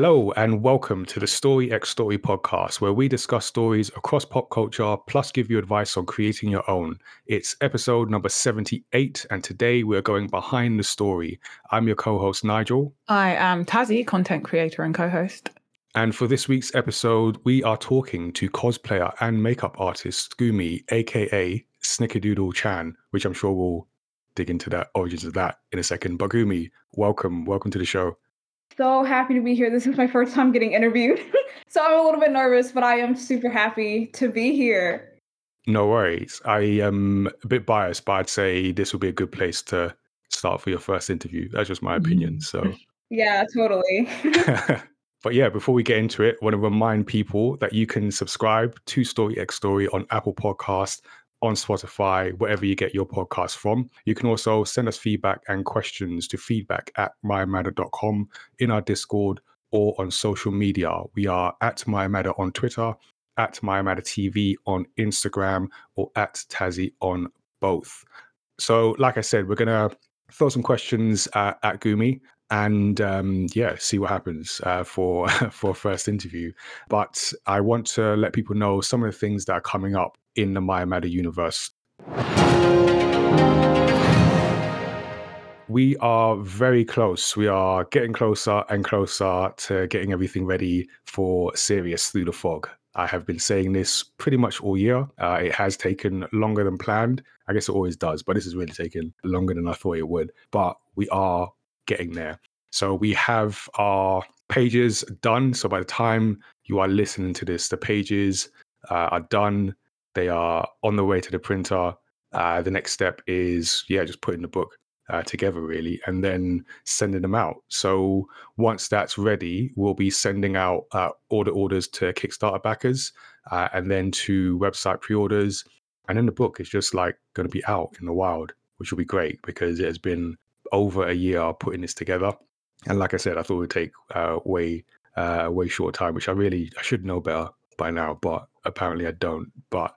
Hello and welcome to the Story X Story podcast, where we discuss stories across pop culture plus give you advice on creating your own. It's episode number 78, and today we're going behind the story. I'm your co host, Nigel. I am Tazzy, content creator and co host. And for this week's episode, we are talking to cosplayer and makeup artist Gumi, aka Snickerdoodle Chan, which I'm sure we'll dig into the origins of that in a second. But Gumi, welcome, welcome to the show so happy to be here. This is my first time getting interviewed. so I'm a little bit nervous, but I am super happy to be here. No worries. I am a bit biased, but I'd say this would be a good place to start for your first interview. That's just my mm-hmm. opinion. So, yeah, totally. but yeah, before we get into it, I want to remind people that you can subscribe to Story X Story on Apple Podcast, on Spotify, wherever you get your podcast from. You can also send us feedback and questions to feedback at myamatter.com in our Discord or on social media. We are at myamatter on Twitter, at myamatter TV on Instagram, or at Tazzy on both. So, like I said, we're going to throw some questions at, at Gumi and um, yeah, see what happens uh, for for first interview. But I want to let people know some of the things that are coming up in the Maya Matter universe. We are very close. We are getting closer and closer to getting everything ready for Sirius Through the Fog. I have been saying this pretty much all year. Uh, it has taken longer than planned. I guess it always does, but this has really taken longer than I thought it would. But we are getting there. So we have our pages done. So by the time you are listening to this, the pages uh, are done. They are on the way to the printer. Uh, the next step is, yeah, just putting the book uh, together, really, and then sending them out. So once that's ready, we'll be sending out uh, order orders to Kickstarter backers uh, and then to website pre orders. And then the book is just like going to be out in the wild, which will be great because it has been over a year putting this together. And like I said, I thought it would take uh, way, uh, way short time, which I really I should know better by now, but apparently I don't. But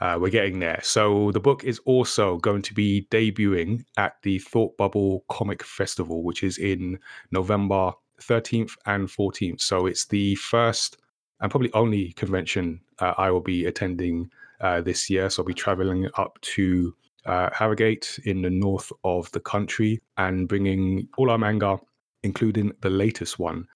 uh, we're getting there. So the book is also going to be debuting at the Thought Bubble Comic Festival, which is in November 13th and 14th. So it's the first and probably only convention uh, I will be attending uh, this year. So I'll be traveling up to uh, Harrogate in the north of the country and bringing all our manga, including the latest one.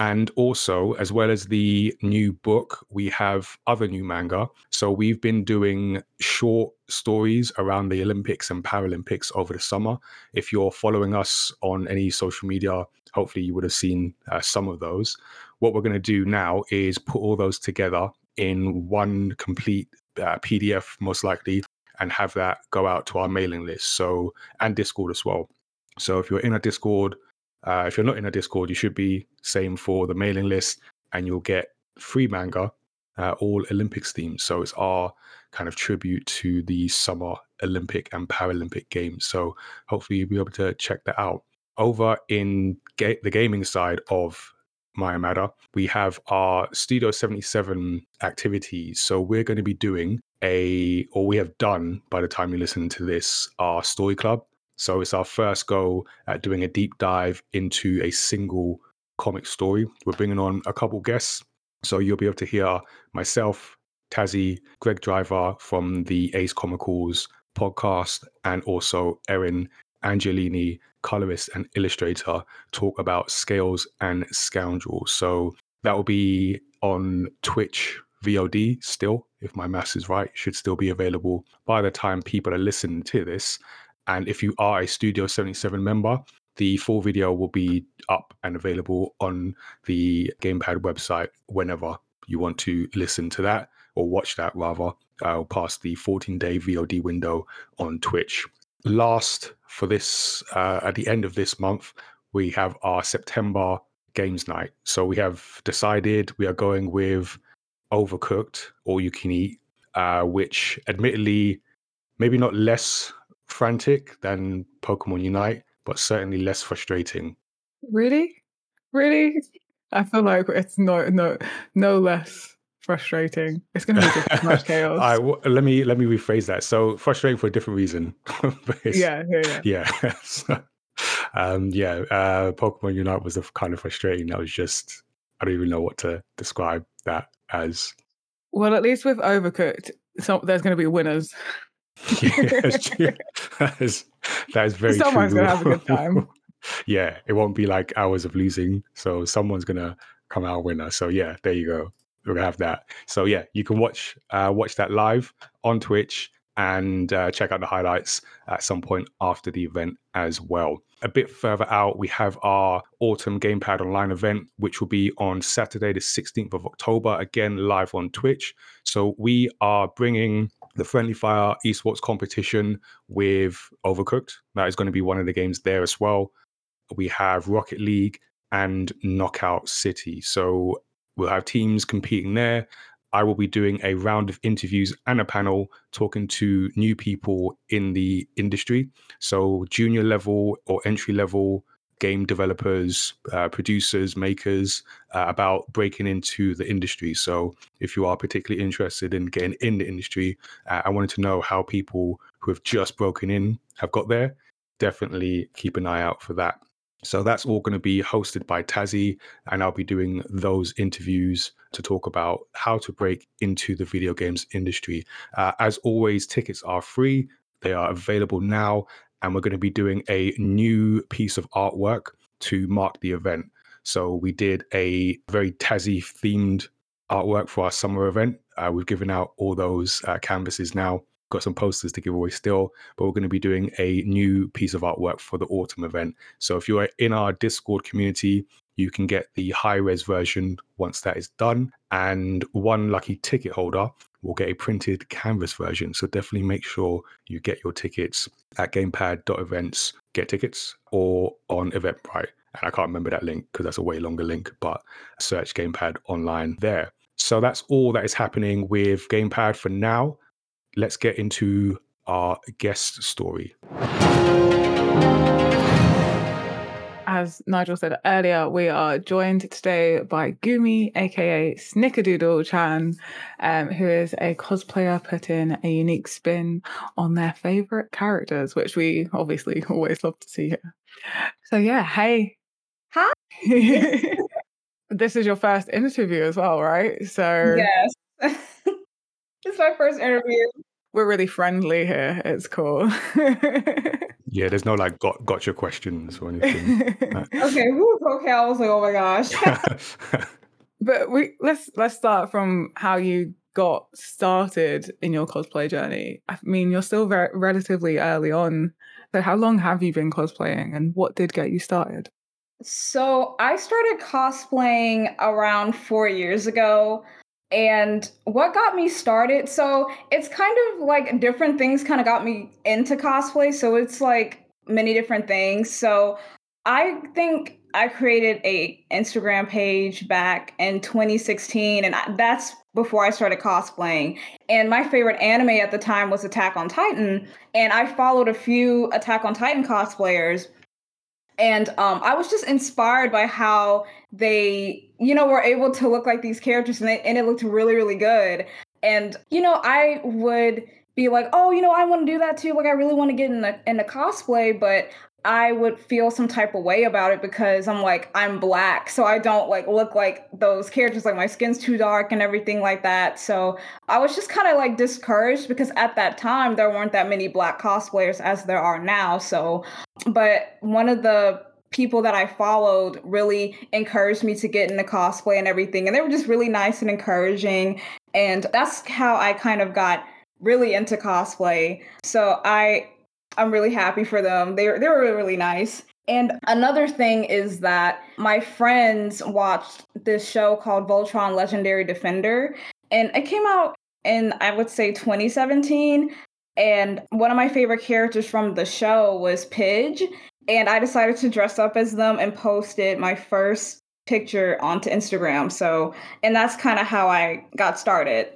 And also, as well as the new book, we have other new manga. So we've been doing short stories around the Olympics and Paralympics over the summer. If you're following us on any social media, hopefully you would have seen uh, some of those. What we're going to do now is put all those together in one complete uh, PDF, most likely, and have that go out to our mailing list. So and Discord as well. So if you're in a Discord, uh, if you're not in a Discord, you should be same for the mailing list, and you'll get free manga, uh, all Olympics themed. So it's our kind of tribute to the summer Olympic and Paralympic games. So hopefully you'll be able to check that out. Over in ga- the gaming side of Maya we have our Studio 77 activities. So we're going to be doing a, or we have done by the time you listen to this, our story club. So it's our first go at doing a deep dive into a single comic story. We're bringing on a couple guests. So you'll be able to hear myself, Tazzy, Greg Driver from the Ace Comicals podcast, and also Erin Angelini, colorist and illustrator, talk about scales and scoundrels. So that will be on Twitch VOD still, if my maths is right, should still be available by the time people are listening to this. And if you are a Studio 77 member, the full video will be up and available on the Gamepad website whenever you want to listen to that or watch that rather, uh, past the 14 day VOD window on Twitch. Last for this, uh, at the end of this month, we have our September games night. So we have decided we are going with Overcooked, All You Can Eat, uh, which admittedly, maybe not less frantic than Pokemon Unite, but certainly less frustrating. Really? Really? I feel like it's no no no less frustrating. It's going to be just much chaos. I, w- let me let me rephrase that. So frustrating for a different reason. yeah, yeah, yeah. yeah. so, um, yeah, uh, Pokemon Unite was a kind of frustrating. That was just I don't even know what to describe that as. Well, at least with Overcooked, so there's going to be winners. That is, that is very Someone's true. going to have a good time. yeah, it won't be like hours of losing. So someone's gonna come out winner. So yeah, there you go. We're gonna have that. So yeah, you can watch uh, watch that live on Twitch and uh, check out the highlights at some point after the event as well. A bit further out, we have our Autumn Gamepad Online event, which will be on Saturday, the 16th of October, again live on Twitch. So we are bringing the Friendly Fire esports competition with Overcooked. That is going to be one of the games there as well. We have Rocket League and Knockout City. So we'll have teams competing there. I will be doing a round of interviews and a panel talking to new people in the industry. So, junior level or entry level game developers, uh, producers, makers uh, about breaking into the industry. So, if you are particularly interested in getting in the industry, uh, I wanted to know how people who have just broken in have got there. Definitely keep an eye out for that. So that's all going to be hosted by Tazzy, and I'll be doing those interviews to talk about how to break into the video games industry. Uh, as always, tickets are free, they are available now, and we're going to be doing a new piece of artwork to mark the event. So we did a very Tazzy themed artwork for our summer event. Uh, we've given out all those uh, canvases now got some posters to give away still, but we're going to be doing a new piece of artwork for the autumn event. So if you're in our Discord community, you can get the high res version once that is done. And one lucky ticket holder will get a printed canvas version. So definitely make sure you get your tickets at gamepad.events, get tickets, or on Eventbrite. And I can't remember that link because that's a way longer link, but search Gamepad online there. So that's all that is happening with Gamepad for now let's get into our guest story. As Nigel said earlier, we are joined today by Gumi, aka Snickerdoodle Chan, um, who is a cosplayer putting a unique spin on their favorite characters, which we obviously always love to see here. So, yeah, hey. Hi. this is your first interview as well, right? So, yes. It's my first interview. We're really friendly here. It's cool. yeah, there's no like got gotcha questions or anything. okay, whew, okay. I was like, oh my gosh. but we let's let's start from how you got started in your cosplay journey. I mean, you're still very relatively early on. So how long have you been cosplaying and what did get you started? So I started cosplaying around four years ago. And what got me started, so it's kind of like different things kind of got me into cosplay. So it's like many different things. So I think I created a Instagram page back in 2016 and that's before I started cosplaying. And my favorite anime at the time was Attack on Titan, and I followed a few Attack on Titan cosplayers and um, I was just inspired by how they, you know, were able to look like these characters, and, they, and it looked really, really good. And you know, I would be like, oh, you know, I want to do that too. Like, I really want to get in the in the cosplay, but I would feel some type of way about it because I'm like I'm black, so I don't like look like those characters. Like my skin's too dark and everything like that. So I was just kind of like discouraged because at that time there weren't that many black cosplayers as there are now. So, but one of the people that I followed really encouraged me to get into cosplay and everything, and they were just really nice and encouraging. And that's how I kind of got really into cosplay. So I I'm really happy for them. They they were really nice. And another thing is that my friends watched this show called Voltron Legendary Defender, and it came out in I would say 2017. And one of my favorite characters from the show was Pidge, and I decided to dress up as them and posted my first picture onto Instagram. So, and that's kind of how I got started,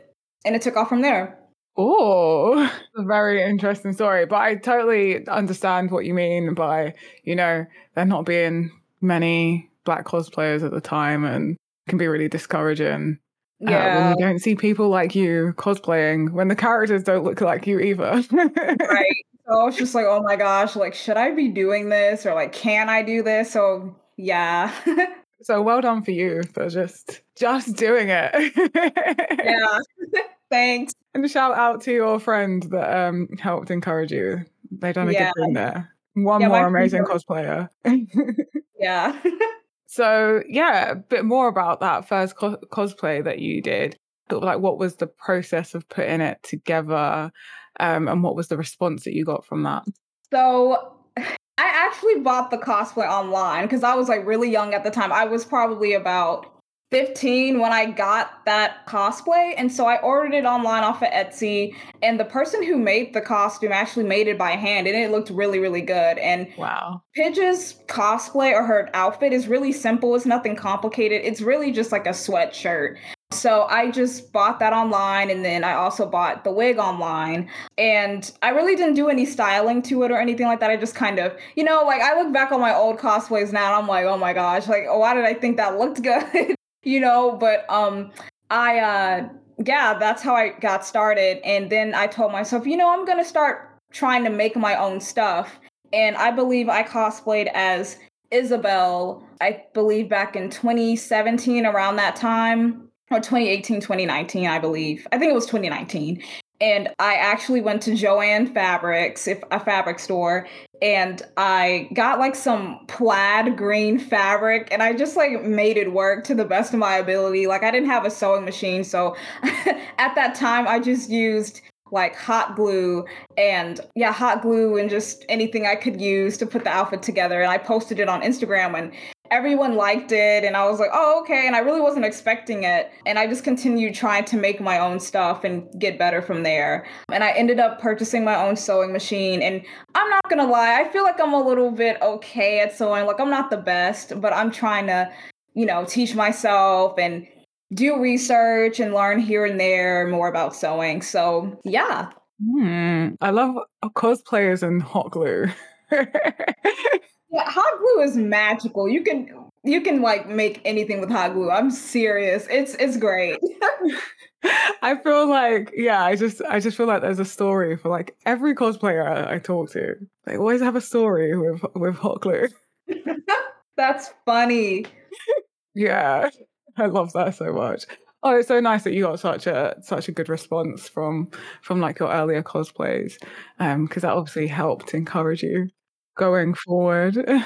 and it took off from there. Oh, a very interesting story. But I totally understand what you mean by, you know, there not being many black cosplayers at the time and can be really discouraging. Yeah. Uh, when you don't see people like you cosplaying, when the characters don't look like you either. right. So I was just like, oh my gosh, like, should I be doing this or like, can I do this? So yeah. so well done for you for just just doing it. yeah. Thanks. And shout out to your friend that um helped encourage you. They done a yeah. good thing there. One yeah, more amazing cosplayer. yeah. so yeah, a bit more about that first co- cosplay that you did. Sort of like what was the process of putting it together, um, and what was the response that you got from that? So I actually bought the cosplay online because I was like really young at the time. I was probably about 15 when I got that cosplay. And so I ordered it online off of Etsy. And the person who made the costume actually made it by hand and it looked really, really good. And wow. Pidge's cosplay or her outfit is really simple. It's nothing complicated. It's really just like a sweatshirt. So I just bought that online and then I also bought the wig online. And I really didn't do any styling to it or anything like that. I just kind of, you know, like I look back on my old cosplays now and I'm like, oh my gosh, like, why did I think that looked good? You know, but um I uh yeah, that's how I got started and then I told myself, you know, I'm going to start trying to make my own stuff. And I believe I cosplayed as Isabelle, I believe back in 2017 around that time or 2018 2019 I believe. I think it was 2019 and I actually went to Joann Fabrics, if a fabric store, and I got like some plaid green fabric and I just like made it work to the best of my ability. Like I didn't have a sewing machine, so at that time I just used like hot glue and yeah, hot glue and just anything I could use to put the outfit together. And I posted it on Instagram and everyone liked it and I was like, "Oh, okay." And I really wasn't expecting it. And I just continued trying to make my own stuff and get better from there. And I ended up purchasing my own sewing machine and I'm not going to lie, I feel like I'm a little bit okay at sewing. Like I'm not the best, but I'm trying to, you know, teach myself and do research and learn here and there more about sewing. So, yeah. Hmm. I love cosplayers and hot glue. Yeah, hot glue is magical. You can you can like make anything with hot glue. I'm serious. It's it's great. I feel like yeah, I just I just feel like there's a story for like every cosplayer I, I talk to. They always have a story with with hot glue. That's funny. yeah. I love that so much. Oh, it's so nice that you got such a such a good response from from like your earlier cosplays, um, because that obviously helped encourage you going forward.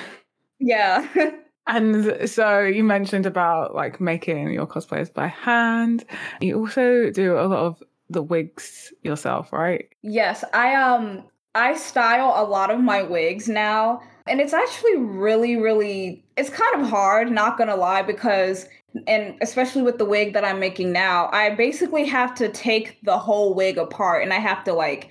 Yeah. and so you mentioned about like making your cosplays by hand. You also do a lot of the wigs yourself, right? Yes, I um I style a lot of my wigs now, and it's actually really really it's kind of hard, not going to lie because and especially with the wig that I'm making now, I basically have to take the whole wig apart and I have to like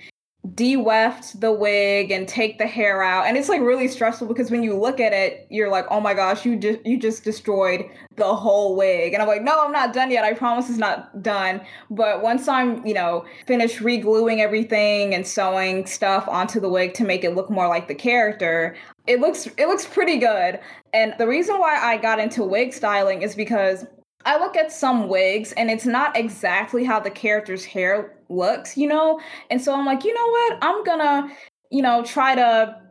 de-weft the wig and take the hair out. And it's like really stressful because when you look at it you're like oh my gosh you just you just destroyed the whole wig. And i'm like no i'm not done yet. I promise it's not done. But once i'm you know finished re-gluing everything and sewing stuff onto the wig to make it look more like the character it looks it looks pretty good. And the reason why i got into wig styling is because I look at some wigs and it's not exactly how the character's hair looks, you know? And so I'm like, you know what? I'm gonna, you know, try to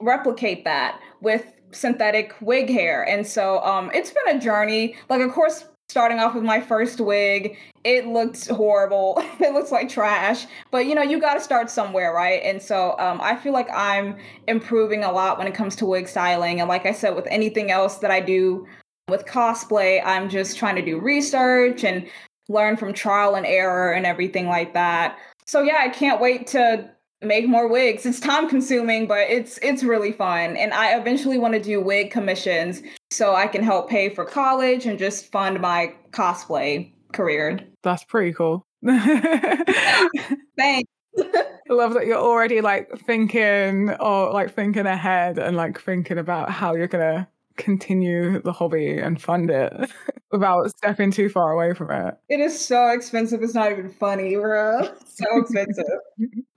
replicate that with synthetic wig hair. And so um it's been a journey. Like of course starting off with my first wig, it looked horrible. it looks like trash. But you know, you got to start somewhere, right? And so um, I feel like I'm improving a lot when it comes to wig styling. And like I said, with anything else that I do with cosplay, I'm just trying to do research and learn from trial and error and everything like that. So yeah, I can't wait to make more wigs. It's time consuming, but it's it's really fun. And I eventually want to do wig commissions so I can help pay for college and just fund my cosplay career. That's pretty cool. Thanks. I love that you're already like thinking or like thinking ahead and like thinking about how you're gonna continue the hobby and fund it without stepping too far away from it. It is so expensive. It's not even funny, bro. so expensive.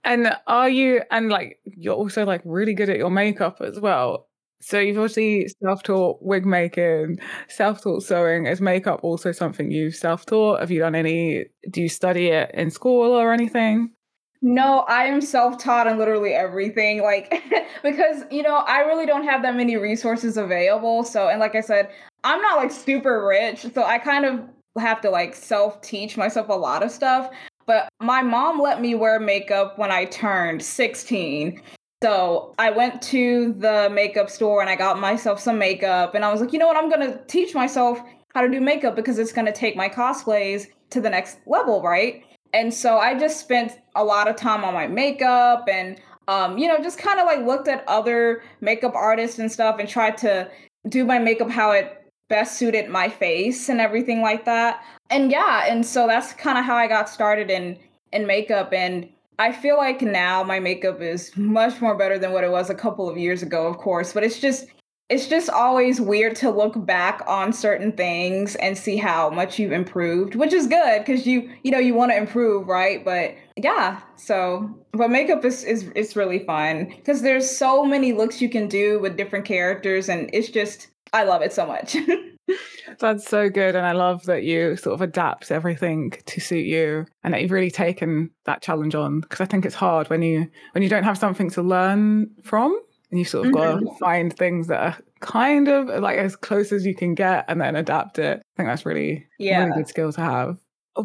and are you, and like, you're also like really good at your makeup as well. So you've obviously self-taught wig making, self-taught sewing. Is makeup also something you've self-taught? Have you done any? Do you study it in school or anything? No, I am self-taught in literally everything. Like because, you know, I really don't have that many resources available. So, and like I said, I'm not like super rich, so I kind of have to like self-teach myself a lot of stuff. But my mom let me wear makeup when I turned 16. So I went to the makeup store and I got myself some makeup and I was like, you know what, I'm gonna teach myself how to do makeup because it's gonna take my cosplays to the next level, right? And so I just spent a lot of time on my makeup and um, you know, just kind of like looked at other makeup artists and stuff and tried to do my makeup how it best suited my face and everything like that. And yeah, and so that's kind of how I got started in in makeup and I feel like now my makeup is much more better than what it was a couple of years ago, of course, but it's just it's just always weird to look back on certain things and see how much you've improved, which is good because you you know you want to improve, right? But yeah, so but makeup is is is really fun because there's so many looks you can do with different characters, and it's just I love it so much. That's so good. And I love that you sort of adapt everything to suit you and that you've really taken that challenge on. Because I think it's hard when you when you don't have something to learn from and you sort of mm-hmm. got to find things that are kind of like as close as you can get and then adapt it. I think that's really, yeah. really good skill to have.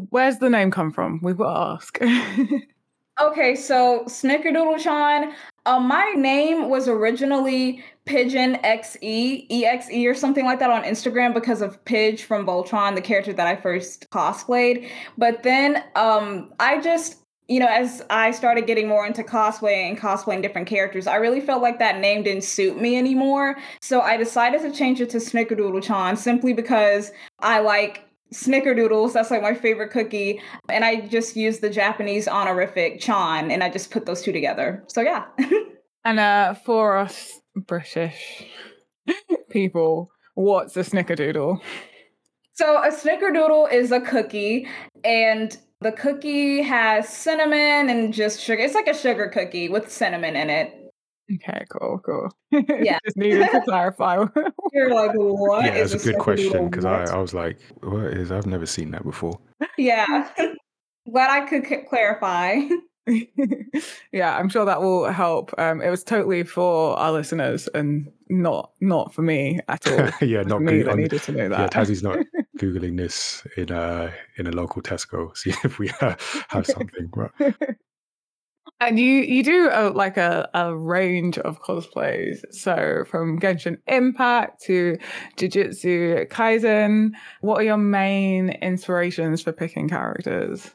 Where's the name come from? We've got to ask. okay, so Snickerdoodle Chan, um, my name was originally Pigeon XE, EXE or something like that on Instagram because of Pidge from Voltron, the character that I first cosplayed. But then um, I just you know, as I started getting more into cosplay and cosplaying different characters, I really felt like that name didn't suit me anymore. So I decided to change it to Snickerdoodle Chan simply because I like snickerdoodles. That's like my favorite cookie. And I just used the Japanese honorific Chan and I just put those two together. So yeah. and uh, for us British people, what's a snickerdoodle? So a snickerdoodle is a cookie and the cookie has cinnamon and just sugar. It's like a sugar cookie with cinnamon in it. Okay, cool, cool. Yeah. Just needed to clarify. You're like, what? Yeah, that's a good question because I, I was like, what is, I've never seen that before. Yeah. Glad I could c- clarify. yeah, I'm sure that will help. Um, it was totally for our listeners and not not for me at all. yeah, not me I needed to know that. Yeah, Tazzy's not googling this in a in a local Tesco. See if we uh, have something. And you you do a, like a, a range of cosplays. So from Genshin Impact to Jujutsu Kaisen, what are your main inspirations for picking characters?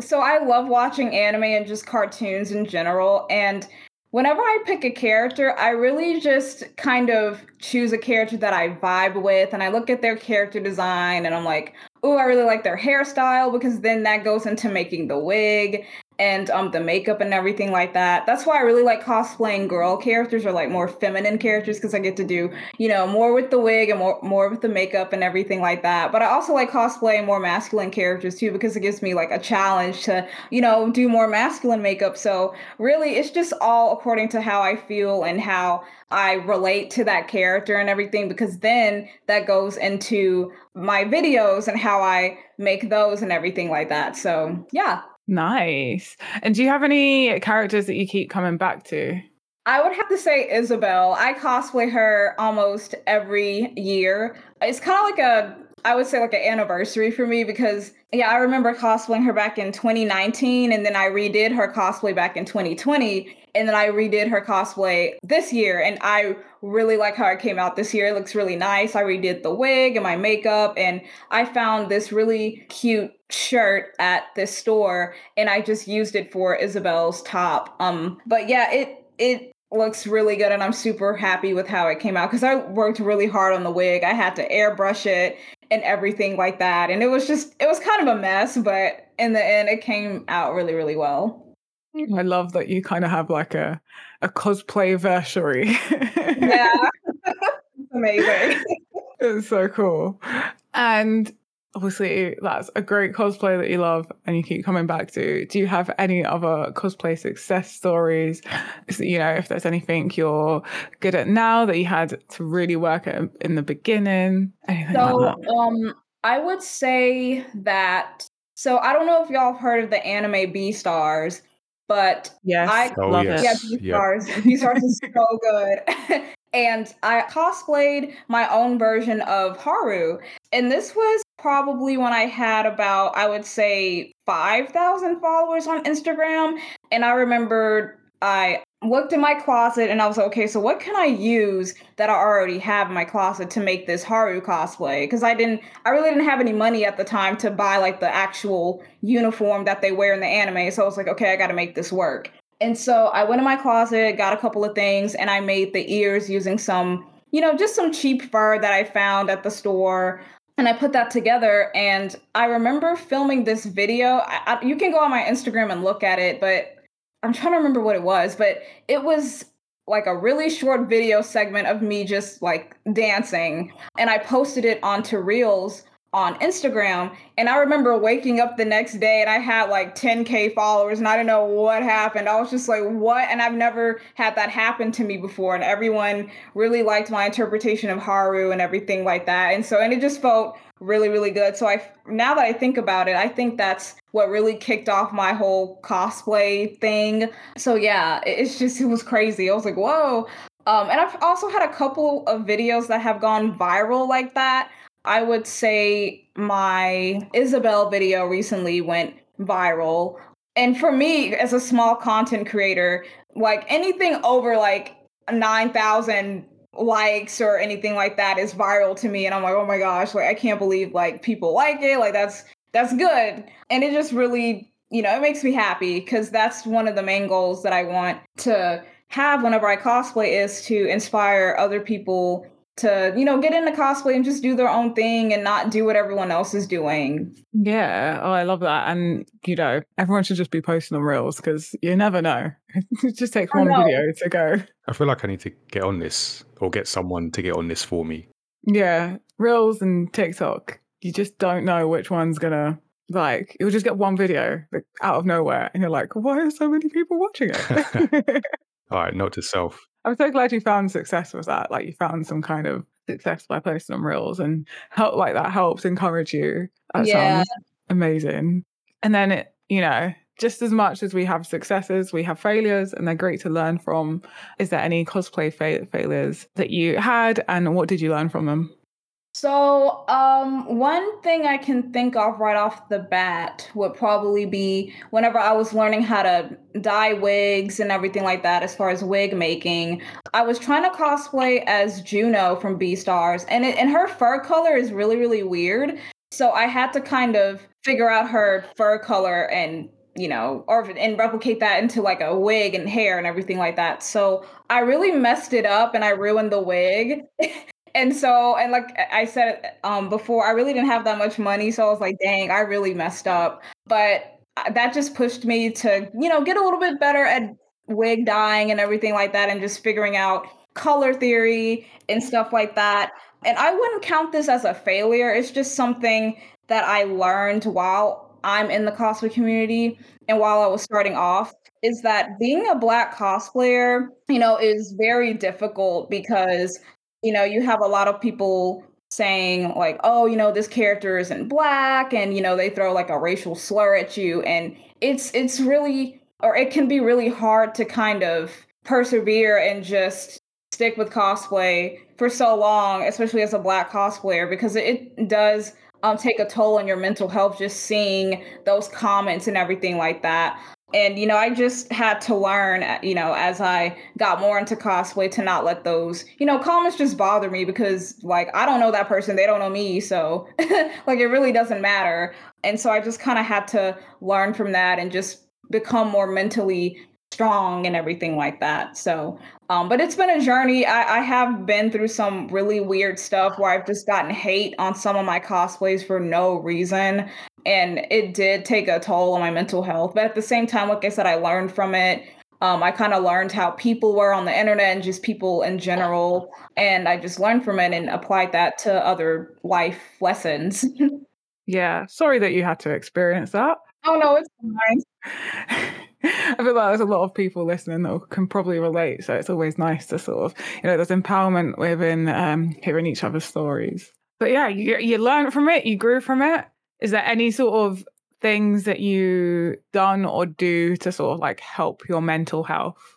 So I love watching anime and just cartoons in general. And whenever I pick a character, I really just kind of choose a character that I vibe with and I look at their character design and I'm like, oh, I really like their hairstyle because then that goes into making the wig and um the makeup and everything like that. That's why I really like cosplaying girl characters or like more feminine characters because I get to do, you know, more with the wig and more more with the makeup and everything like that. But I also like cosplaying more masculine characters too because it gives me like a challenge to, you know, do more masculine makeup. So really it's just all according to how I feel and how I relate to that character and everything because then that goes into my videos and how I make those and everything like that. So, yeah. Nice. And do you have any characters that you keep coming back to? I would have to say Isabelle. I cosplay her almost every year. It's kind of like a, I would say like an anniversary for me because, yeah, I remember cosplaying her back in 2019 and then I redid her cosplay back in 2020 and then I redid her cosplay this year and I really like how it came out this year. It looks really nice. I redid the wig and my makeup and I found this really cute shirt at this store and I just used it for Isabelle's top. Um but yeah, it it looks really good and I'm super happy with how it came out cuz I worked really hard on the wig. I had to airbrush it and everything like that. And it was just it was kind of a mess, but in the end it came out really really well. I love that you kind of have like a a cosplay versary. yeah. Amazing. it's so cool. And obviously that's a great cosplay that you love and you keep coming back to. Do you have any other cosplay success stories? You know, if there's anything you're good at now that you had to really work at in the beginning, anything so, like um I would say that so I don't know if y'all have heard of the anime Beastars, but yes, I Oh, love yes. it. yeah, Yep. Beastars. Beastars is so good. and I cosplayed my own version of Haru. And this was probably when I had about, I would say, 5,000 followers on Instagram. And I remembered I looked in my closet and I was like, okay, so what can I use that I already have in my closet to make this Haru cosplay? Because I didn't, I really didn't have any money at the time to buy like the actual uniform that they wear in the anime. So I was like, okay, I got to make this work. And so I went in my closet, got a couple of things, and I made the ears using some, you know, just some cheap fur that I found at the store. And I put that together. And I remember filming this video. I, I, you can go on my Instagram and look at it, but I'm trying to remember what it was. But it was like a really short video segment of me just like dancing. And I posted it onto Reels on Instagram. And I remember waking up the next day and I had like 10K followers and I didn't know what happened. I was just like, what? And I've never had that happen to me before. And everyone really liked my interpretation of Haru and everything like that. And so, and it just felt really, really good. So I, now that I think about it, I think that's what really kicked off my whole cosplay thing. So yeah, it's just, it was crazy. I was like, whoa. Um, and I've also had a couple of videos that have gone viral like that. I would say my Isabelle video recently went viral. And for me, as a small content creator, like anything over like 9,000 likes or anything like that is viral to me. And I'm like, oh my gosh, like I can't believe like people like it. Like that's that's good. And it just really, you know, it makes me happy because that's one of the main goals that I want to have whenever I cosplay is to inspire other people to you know get into cosplay and just do their own thing and not do what everyone else is doing Yeah, oh, I love that. And you know, everyone should just be posting on reels because you never know. it just takes one video to go. I feel like I need to get on this or get someone to get on this for me. Yeah, reels and TikTok. You just don't know which one's gonna like. You'll just get one video like, out of nowhere, and you're like, "Why are so many people watching it?" All right, note to self. I'm so glad you found success with that. Like you found some kind of success by posting on reels and help like that helps encourage you. That Yeah. sounds amazing. And then it, you know, just as much as we have successes, we have failures and they're great to learn from. Is there any cosplay fa- failures that you had and what did you learn from them? So, um, one thing I can think of right off the bat would probably be whenever I was learning how to dye wigs and everything like that, as far as wig making, I was trying to cosplay as Juno from Beastars, and it, and her fur color is really, really weird. So I had to kind of figure out her fur color and you know, or and replicate that into like a wig and hair and everything like that. So I really messed it up and I ruined the wig. and so and like I said um before, I really didn't have that much money, so I was like, dang, I really messed up. But uh, that just pushed me to, you know, get a little bit better at wig dyeing and everything like that and just figuring out color theory and stuff like that. And I wouldn't count this as a failure. It's just something that I learned while I'm in the cosplay community and while I was starting off is that being a black cosplayer, you know, is very difficult because, you know, you have a lot of people saying like, oh, you know, this character isn't black and you know, they throw like a racial slur at you and it's it's really or it can be really hard to kind of persevere and just stick with cosplay for so long, especially as a black cosplayer because it does um, take a toll on your mental health just seeing those comments and everything like that. And you know, I just had to learn, uh, you know, as I got more into cosplay to not let those, you know, comments just bother me because like I don't know that person, they don't know me, so like it really doesn't matter. And so I just kind of had to learn from that and just become more mentally strong and everything like that. So, um, but it's been a journey. I, I have been through some really weird stuff where I've just gotten hate on some of my cosplays for no reason. And it did take a toll on my mental health. But at the same time, like I said, I learned from it. Um, I kind of learned how people were on the internet and just people in general. And I just learned from it and applied that to other life lessons. Yeah, sorry that you had to experience that. oh, no, it's fine. I feel like there's a lot of people listening that can probably relate. So it's always nice to sort of, you know, there's empowerment within um, hearing each other's stories. But yeah, you, you learned from it, you grew from it. Is there any sort of things that you done or do to sort of like help your mental health?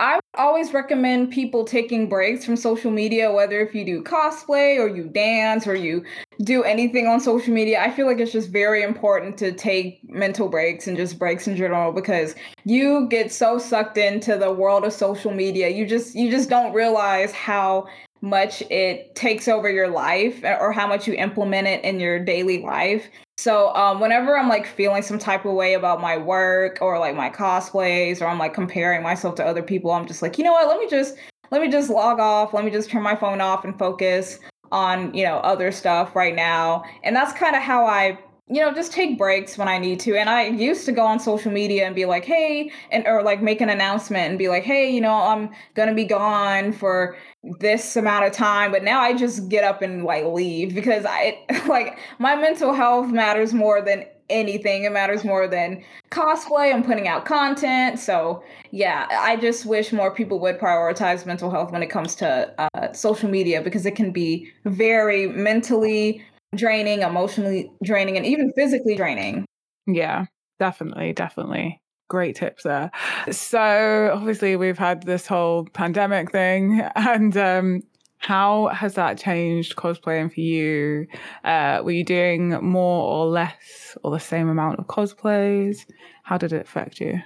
I always recommend people taking breaks from social media, whether if you do cosplay or you dance or you do anything on social media. I feel like it's just very important to take mental breaks and just breaks in general because you get so sucked into the world of social media. You just you just don't realize how much it takes over your life or how much you implement it in your daily life. So um, whenever I'm like feeling some type of way about my work or like my cosplays or I'm like comparing myself to other people, I'm just like, you know what? Let me just let me just log off. Let me just turn my phone off and focus on you know other stuff right now. And that's kind of how I you know just take breaks when i need to and i used to go on social media and be like hey and or like make an announcement and be like hey you know i'm gonna be gone for this amount of time but now i just get up and like leave because i like my mental health matters more than anything it matters more than cosplay and putting out content so yeah i just wish more people would prioritize mental health when it comes to uh, social media because it can be very mentally draining, emotionally draining, and even physically draining. Yeah, definitely, definitely. Great tips there. So obviously we've had this whole pandemic thing and um how has that changed cosplaying for you? Uh, were you doing more or less or the same amount of cosplays? How did it affect you?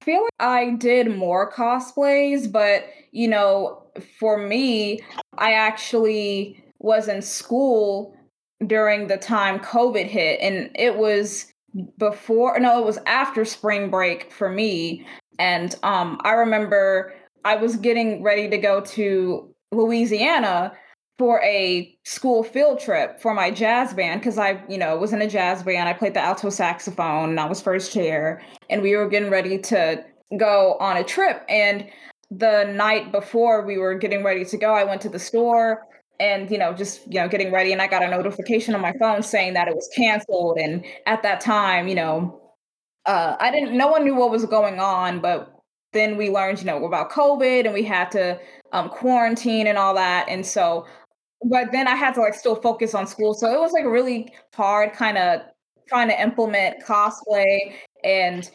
I feel like I did more cosplays, but you know, for me, I actually was in school during the time COVID hit, and it was before no, it was after spring break for me. And um, I remember I was getting ready to go to Louisiana for a school field trip for my jazz band because I, you know, was in a jazz band. I played the alto saxophone and I was first chair, and we were getting ready to go on a trip. And the night before we were getting ready to go, I went to the store and you know just you know getting ready and i got a notification on my phone saying that it was canceled and at that time you know uh, i didn't no one knew what was going on but then we learned you know about covid and we had to um, quarantine and all that and so but then i had to like still focus on school so it was like really hard kind of trying to implement cosplay and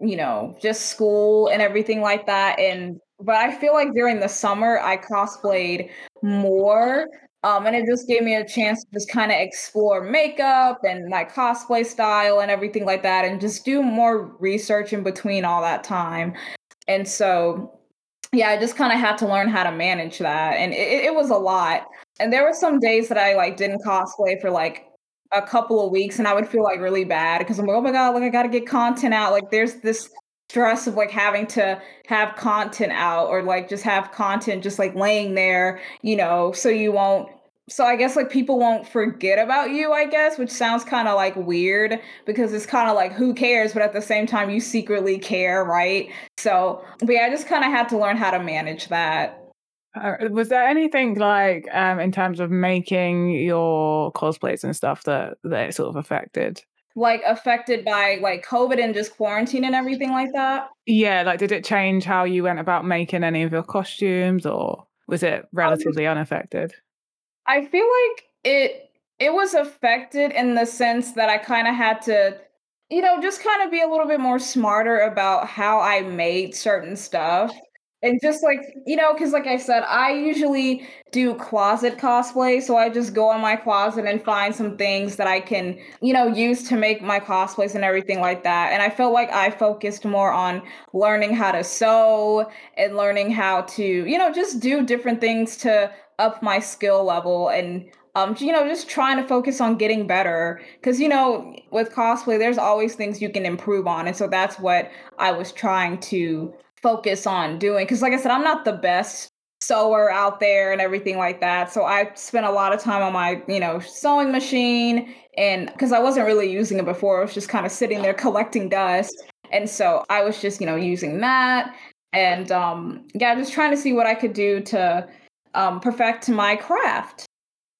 you know just school and everything like that and but I feel like during the summer I cosplayed more. Um, and it just gave me a chance to just kind of explore makeup and my cosplay style and everything like that, and just do more research in between all that time. And so, yeah, I just kind of had to learn how to manage that, and it, it was a lot. And there were some days that I like didn't cosplay for like a couple of weeks, and I would feel like really bad because I'm like, oh my god, like I got to get content out. Like there's this stress of like having to have content out or like just have content just like laying there, you know, so you won't so I guess like people won't forget about you, I guess, which sounds kind of like weird because it's kind of like who cares, but at the same time you secretly care, right? So, but yeah, I just kind of had to learn how to manage that. Uh, was there anything like um in terms of making your cosplays and stuff that that sort of affected? Like affected by like COVID and just quarantine and everything like that? Yeah, like did it change how you went about making any of your costumes or was it um, relatively um, unaffected? I feel like it it was affected in the sense that I kind of had to you know, just kind of be a little bit more smarter about how I made certain stuff and just like you know because like i said i usually do closet cosplay so i just go in my closet and find some things that i can you know use to make my cosplays and everything like that. And i felt like i focused more on learning how to sew and learning how to you know just do different things to up my skill level and um you know just trying to focus on getting better. Because you know with cosplay there's always things you can improve on and so that's what i was trying to focus on doing because like i said i'm not the best sewer out there and everything like that. So i spent a lot of time on my you know sewing machine and because i wasn't really using it before. It was just kind of sitting there collecting dust. And so i was just you know using that. And um yeah just trying to see what i could do to um perfect my craft.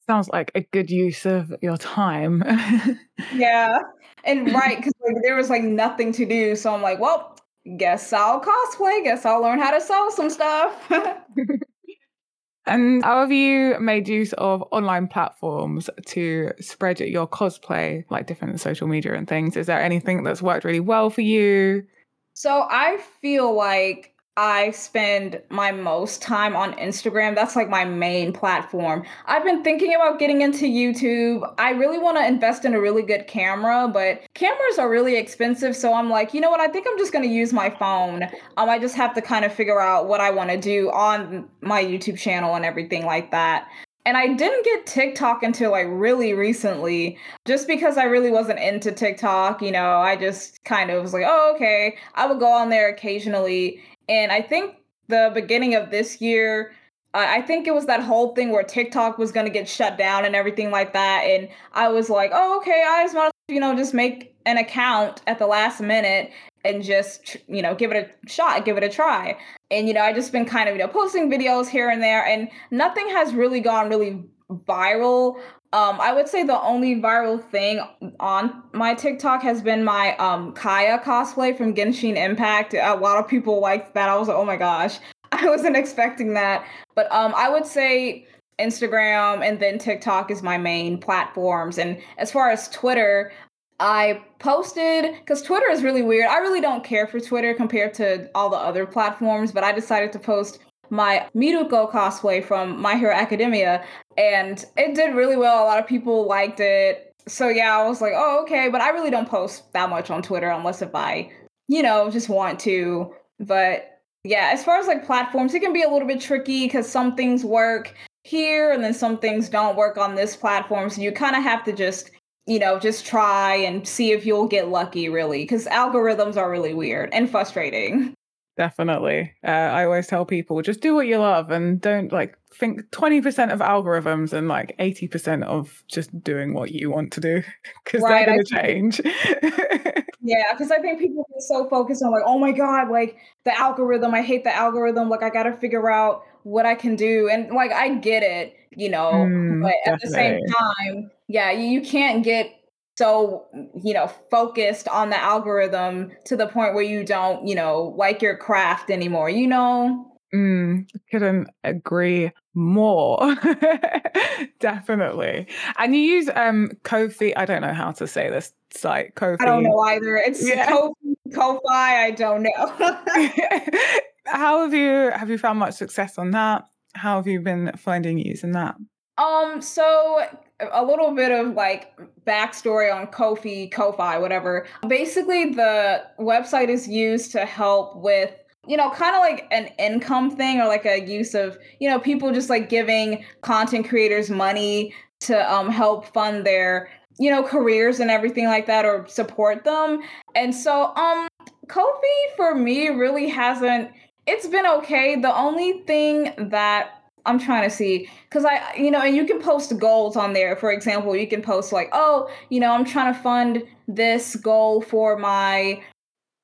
Sounds like a good use of your time. Yeah. And right because like, there was like nothing to do. So i'm like well guess I'll cosplay. Guess I'll learn how to sew some stuff. And how have you made use of online platforms to spread your cosplay, like different social media and things? Is there anything that's worked really well for you? So I feel like I spend my most time on Instagram. That's like my main platform. I've been thinking about getting into YouTube. I really want to invest in a really good camera, but cameras are really expensive. So I'm like, you know what? I think I'm just going to use my phone. Um, I just have to kind of figure out what I want to do on my YouTube channel and everything like that. And I didn't get TikTok until like really recently, just because I really wasn't into TikTok. You know, I just kind of was like, oh, okay. I would go on there occasionally. And I think the beginning of this year, I think it was that whole thing where TikTok was going to get shut down and everything like that. And I was like, oh, okay, I just want to, you know, just make an account at the last minute and just, you know, give it a shot, give it a try. And, you know, I just been kind of, you know, posting videos here and there, and nothing has really gone really viral. Um, I would say the only viral thing on my TikTok has been my um Kaeya cosplay from Genshin Impact. A lot of people liked that. I was like, oh my gosh, I wasn't expecting that. But um, I would say Instagram and then TikTok is my main platforms. And as far as Twitter, I posted because Twitter is really weird. I really don't care for Twitter compared to all the other platforms, but I decided to post my Miruko cosplay from My Hero Academia, and it did really well. A lot of people liked it. So yeah, I was like, oh, okay, but I really don't post that much on Twitter unless if I, you know, just want to. But yeah, as far as like platforms, it can be a little bit tricky because some things work here and then some things don't work on this platform. So you kind of have to just, you know, just try and see if you'll get lucky, really, because algorithms are really weird and frustrating. Definitely. Uh, I always tell people just do what you love and don't like think 20% of algorithms and like 80% of just doing what you want to do because right, they're going to change. yeah, because I think people get so focused on like, oh my God, like the algorithm, I hate the algorithm. Like, I got to figure out what I can do. And like, I get it, you know, mm, but at the same time, yeah, you can't get so you know focused on the algorithm to the point where you don't you know like your craft anymore you know? Mm, couldn't agree more? Definitely. And you use um kofi i don't know how to say this site kofi i don't know either. It's yeah. kofi kofi i don't know. How have you have you found much success on that? How have you been finding using that? Um so a little bit of like backstory on Kofi, Ko-fi, whatever. Basically, the website is used to help with you know, kind of like an income thing or like a use of, you know, people just like giving content creators money to um help fund their, you know, careers and everything like that or support them. And so um Kofi for me really hasn't it's been okay. The only thing that I'm trying to see because I, you know, and you can post goals on there. For example, you can post like, oh, you know, I'm trying to fund this goal for my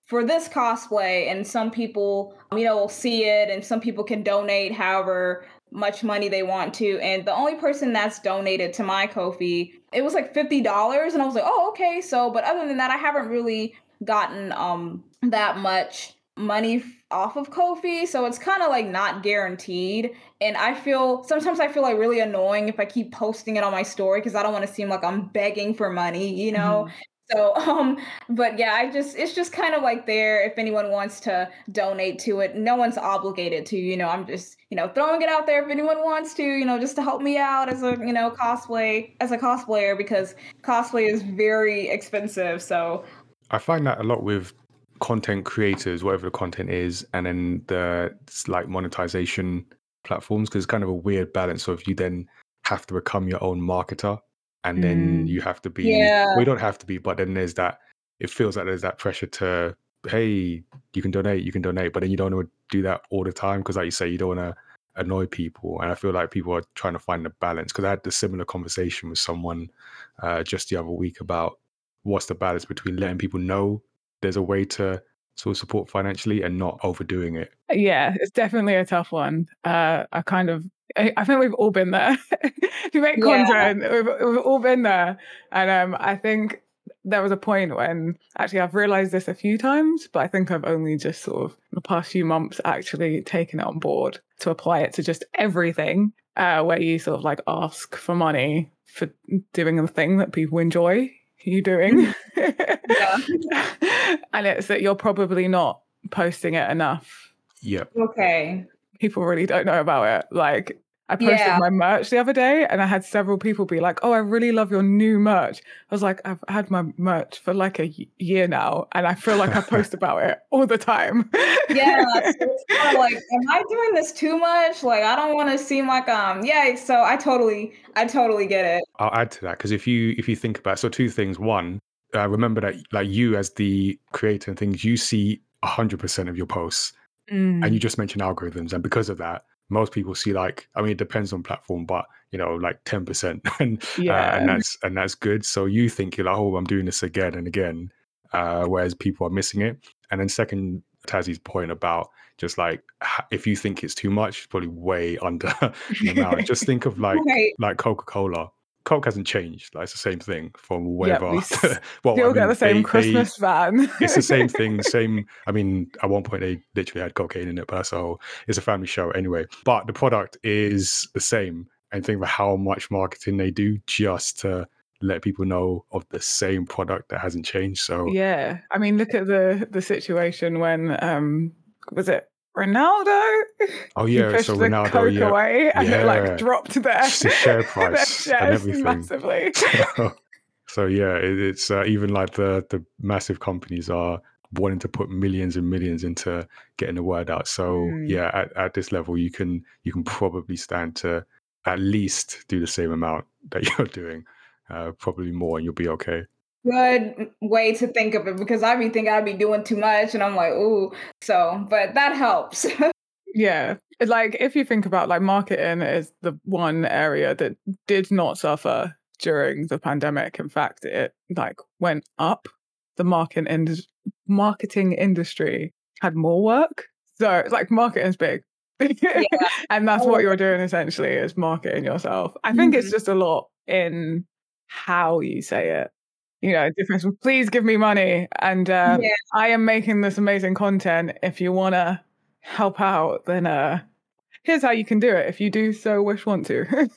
for this cosplay, and some people, you know, will see it, and some people can donate however much money they want to. And the only person that's donated to my Kofi, it was like fifty dollars, and I was like, oh, okay. So, but other than that, I haven't really gotten um that much money off of Kofi, so it's kind of like not guaranteed. And I feel sometimes I feel like really annoying if I keep posting it on my story because I don't want to seem like I'm begging for money, you know. Mm-hmm. So, um, but yeah, I just it's just kind of like there if anyone wants to donate to it. No one's obligated to, you know. I'm just you know throwing it out there if anyone wants to, you know, just to help me out as a you know cosplay as a cosplayer because cosplay is very expensive. So I find that a lot with content creators, whatever the content is, and then the like monetization platforms, because it's kind of a weird balance. So if you then have to become your own marketer, and then mm. you have to be, yeah. well, don't have to be, but then there's that. It feels like there's that pressure to, hey, you can donate, you can donate, but then you don't want to do that all the time because, like you say, you don't want to annoy people. And I feel like people are trying to find the balance because I had the similar conversation with someone uh, just the other week about what's the balance between letting people know there's a way to sort of support financially and not overdoing it? Yeah, it's definitely a tough one. Uh, I kind of, I, I think we've all been there. if you make content, yeah. we've, we've all been there. And um, I think there was a point when actually I've realized this a few times, but I think I've only just sort of the past few months actually taken it on board to apply it to just everything uh, where you sort of like ask for money for doing the thing that people enjoy you doing. and it's that you're probably not posting it enough. Yep. Okay. People really don't know about it. Like I posted Yeah. my merch the other day and I had several people be like, Oh, I really love your new merch. I was like, I've had my merch for like a year now and I feel like I post about it all the time. Yeah. so it's kind of like, am I doing this too much? Like, I don't want to seem like um. Yeah. So I totally, I totally get it. I'll add to that because if you if you think about so two things. One, uh, remember that like you as the creator and things, you see hundred percent of your posts, Mm. and you just mentioned algorithms, and because of that, most people see like I mean it depends on platform, but you know like ten percent, and uh, and that's and that's good. So you think you're like, oh, I'm doing this again and again, uh, whereas people are missing it. And then second, Tazzy's point about just like if you think it's too much, it's probably way under the amount. Just think of like Right. like Coca Cola. Coke hasn't changed. Like it's the same thing from Yep, whatever. we well, Still I get the same they- they- Christmas van. it's the same thing. Same. I mean, at one point they literally had cocaine in it, but that's a whole. It's a family show anyway. But the product is the same. And think about how much marketing they do just to let people know of the same product that hasn't changed. So Yeah, I mean, look at the the situation when um was it Ronaldo? Oh, yeah, pushed so the Ronaldo, Coke yeah. away, and it Yeah. like dropped their, the share their price and everything. massively. so, so yeah, it, it's uh, even like the the massive companies are wanting to put millions and millions into getting the word out. So Mm. yeah, at, at this level, you can you can probably stand to at least do the same amount that you're doing, uh, probably more, and you'll be okay. Good way to think of it because I be thinking I'd be doing too much, and I'm like, ooh. So, but that helps. Yeah, like if you think about like marketing is the one area that did not suffer during the pandemic. In fact, it like went up. The marketing ind- marketing industry had more work, so it's like marketing's big. and that's what Oh. you're doing essentially is marketing yourself. I think it's Mhm. just a lot in how you say it. You know, difference. Please give me money, and uh, Yeah. I am making this amazing content. If you want to help out, then uh, here's how you can do it. If you do so wish want to.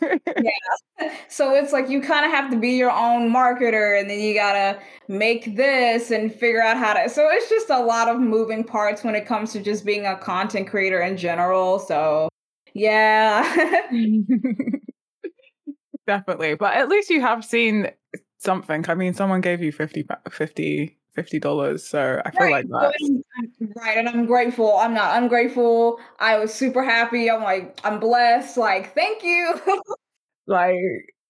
yeah. so it's like you kind of have to be your own marketer, and then you gotta make this and figure out how to. So it's just a lot of moving parts when it comes to just being a content creator in general. So yeah. Definitely, but at least you have seen something. I mean, someone gave you 50 50 fifty dollars, so I feel Right, like I'm- I'm- right, and I'm grateful. I'm not ungrateful. I was super happy. I'm like, I'm blessed. Like, thank you. like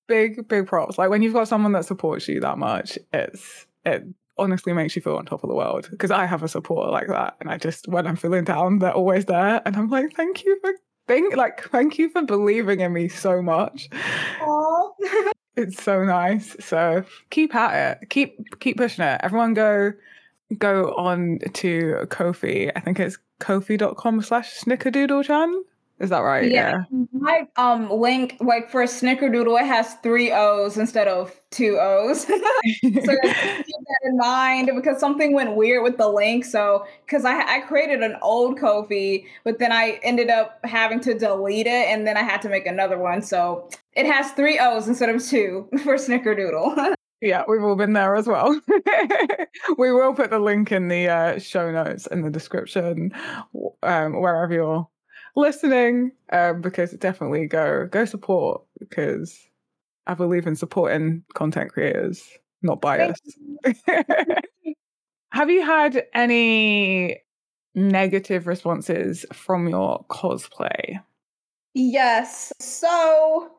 big big props like when you've got someone that supports you that much it's it honestly makes you feel on top of the world because i have a supporter like that and i just when i'm feeling down they're always there and i'm like thank you for think like thank you for believing in me so much. it's so nice. So keep at it. Keep keep pushing it. Everyone go go on to kofi. I think it's kofi.com slash snickerdoodle chan is that right Yeah. My um link, like for Snickerdoodle, it has three O's instead of two O's. so keep that in mind because something went weird with the link. So because I I created an old Kofi, but then I ended up having to delete it, and then I had to make another one. So it has three O's instead of two for Snickerdoodle. Yeah, we've all been there as well. we will put the link in the uh, show notes in the description, um, wherever you're listening, um, because definitely go go support because I believe in supporting content creators, not bias. Have you had any negative responses from your cosplay? Yes. So,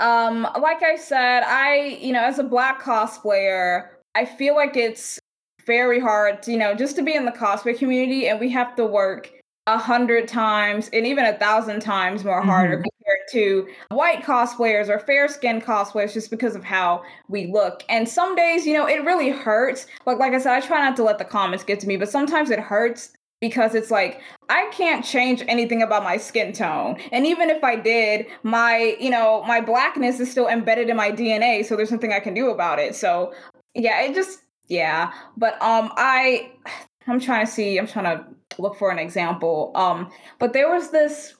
um, like I said, I, you know, as a black cosplayer, I feel like it's very hard, you know, just to be in the cosplay community, and we have to work a hundred times and even a thousand times more harder Mhm. compared to white cosplayers or fair skinned cosplayers just because of how we look. And some days, you know, it really hurts. Like like I said, I try not to let the comments get to me, but sometimes it hurts because it's like I can't change anything about my skin tone. And even if I did, my, you know, my blackness is still embedded in my DNA, so there's nothing I can do about it. So, yeah, it just yeah. But um I I'm trying to see, I'm trying to look for an example. Um, but there was this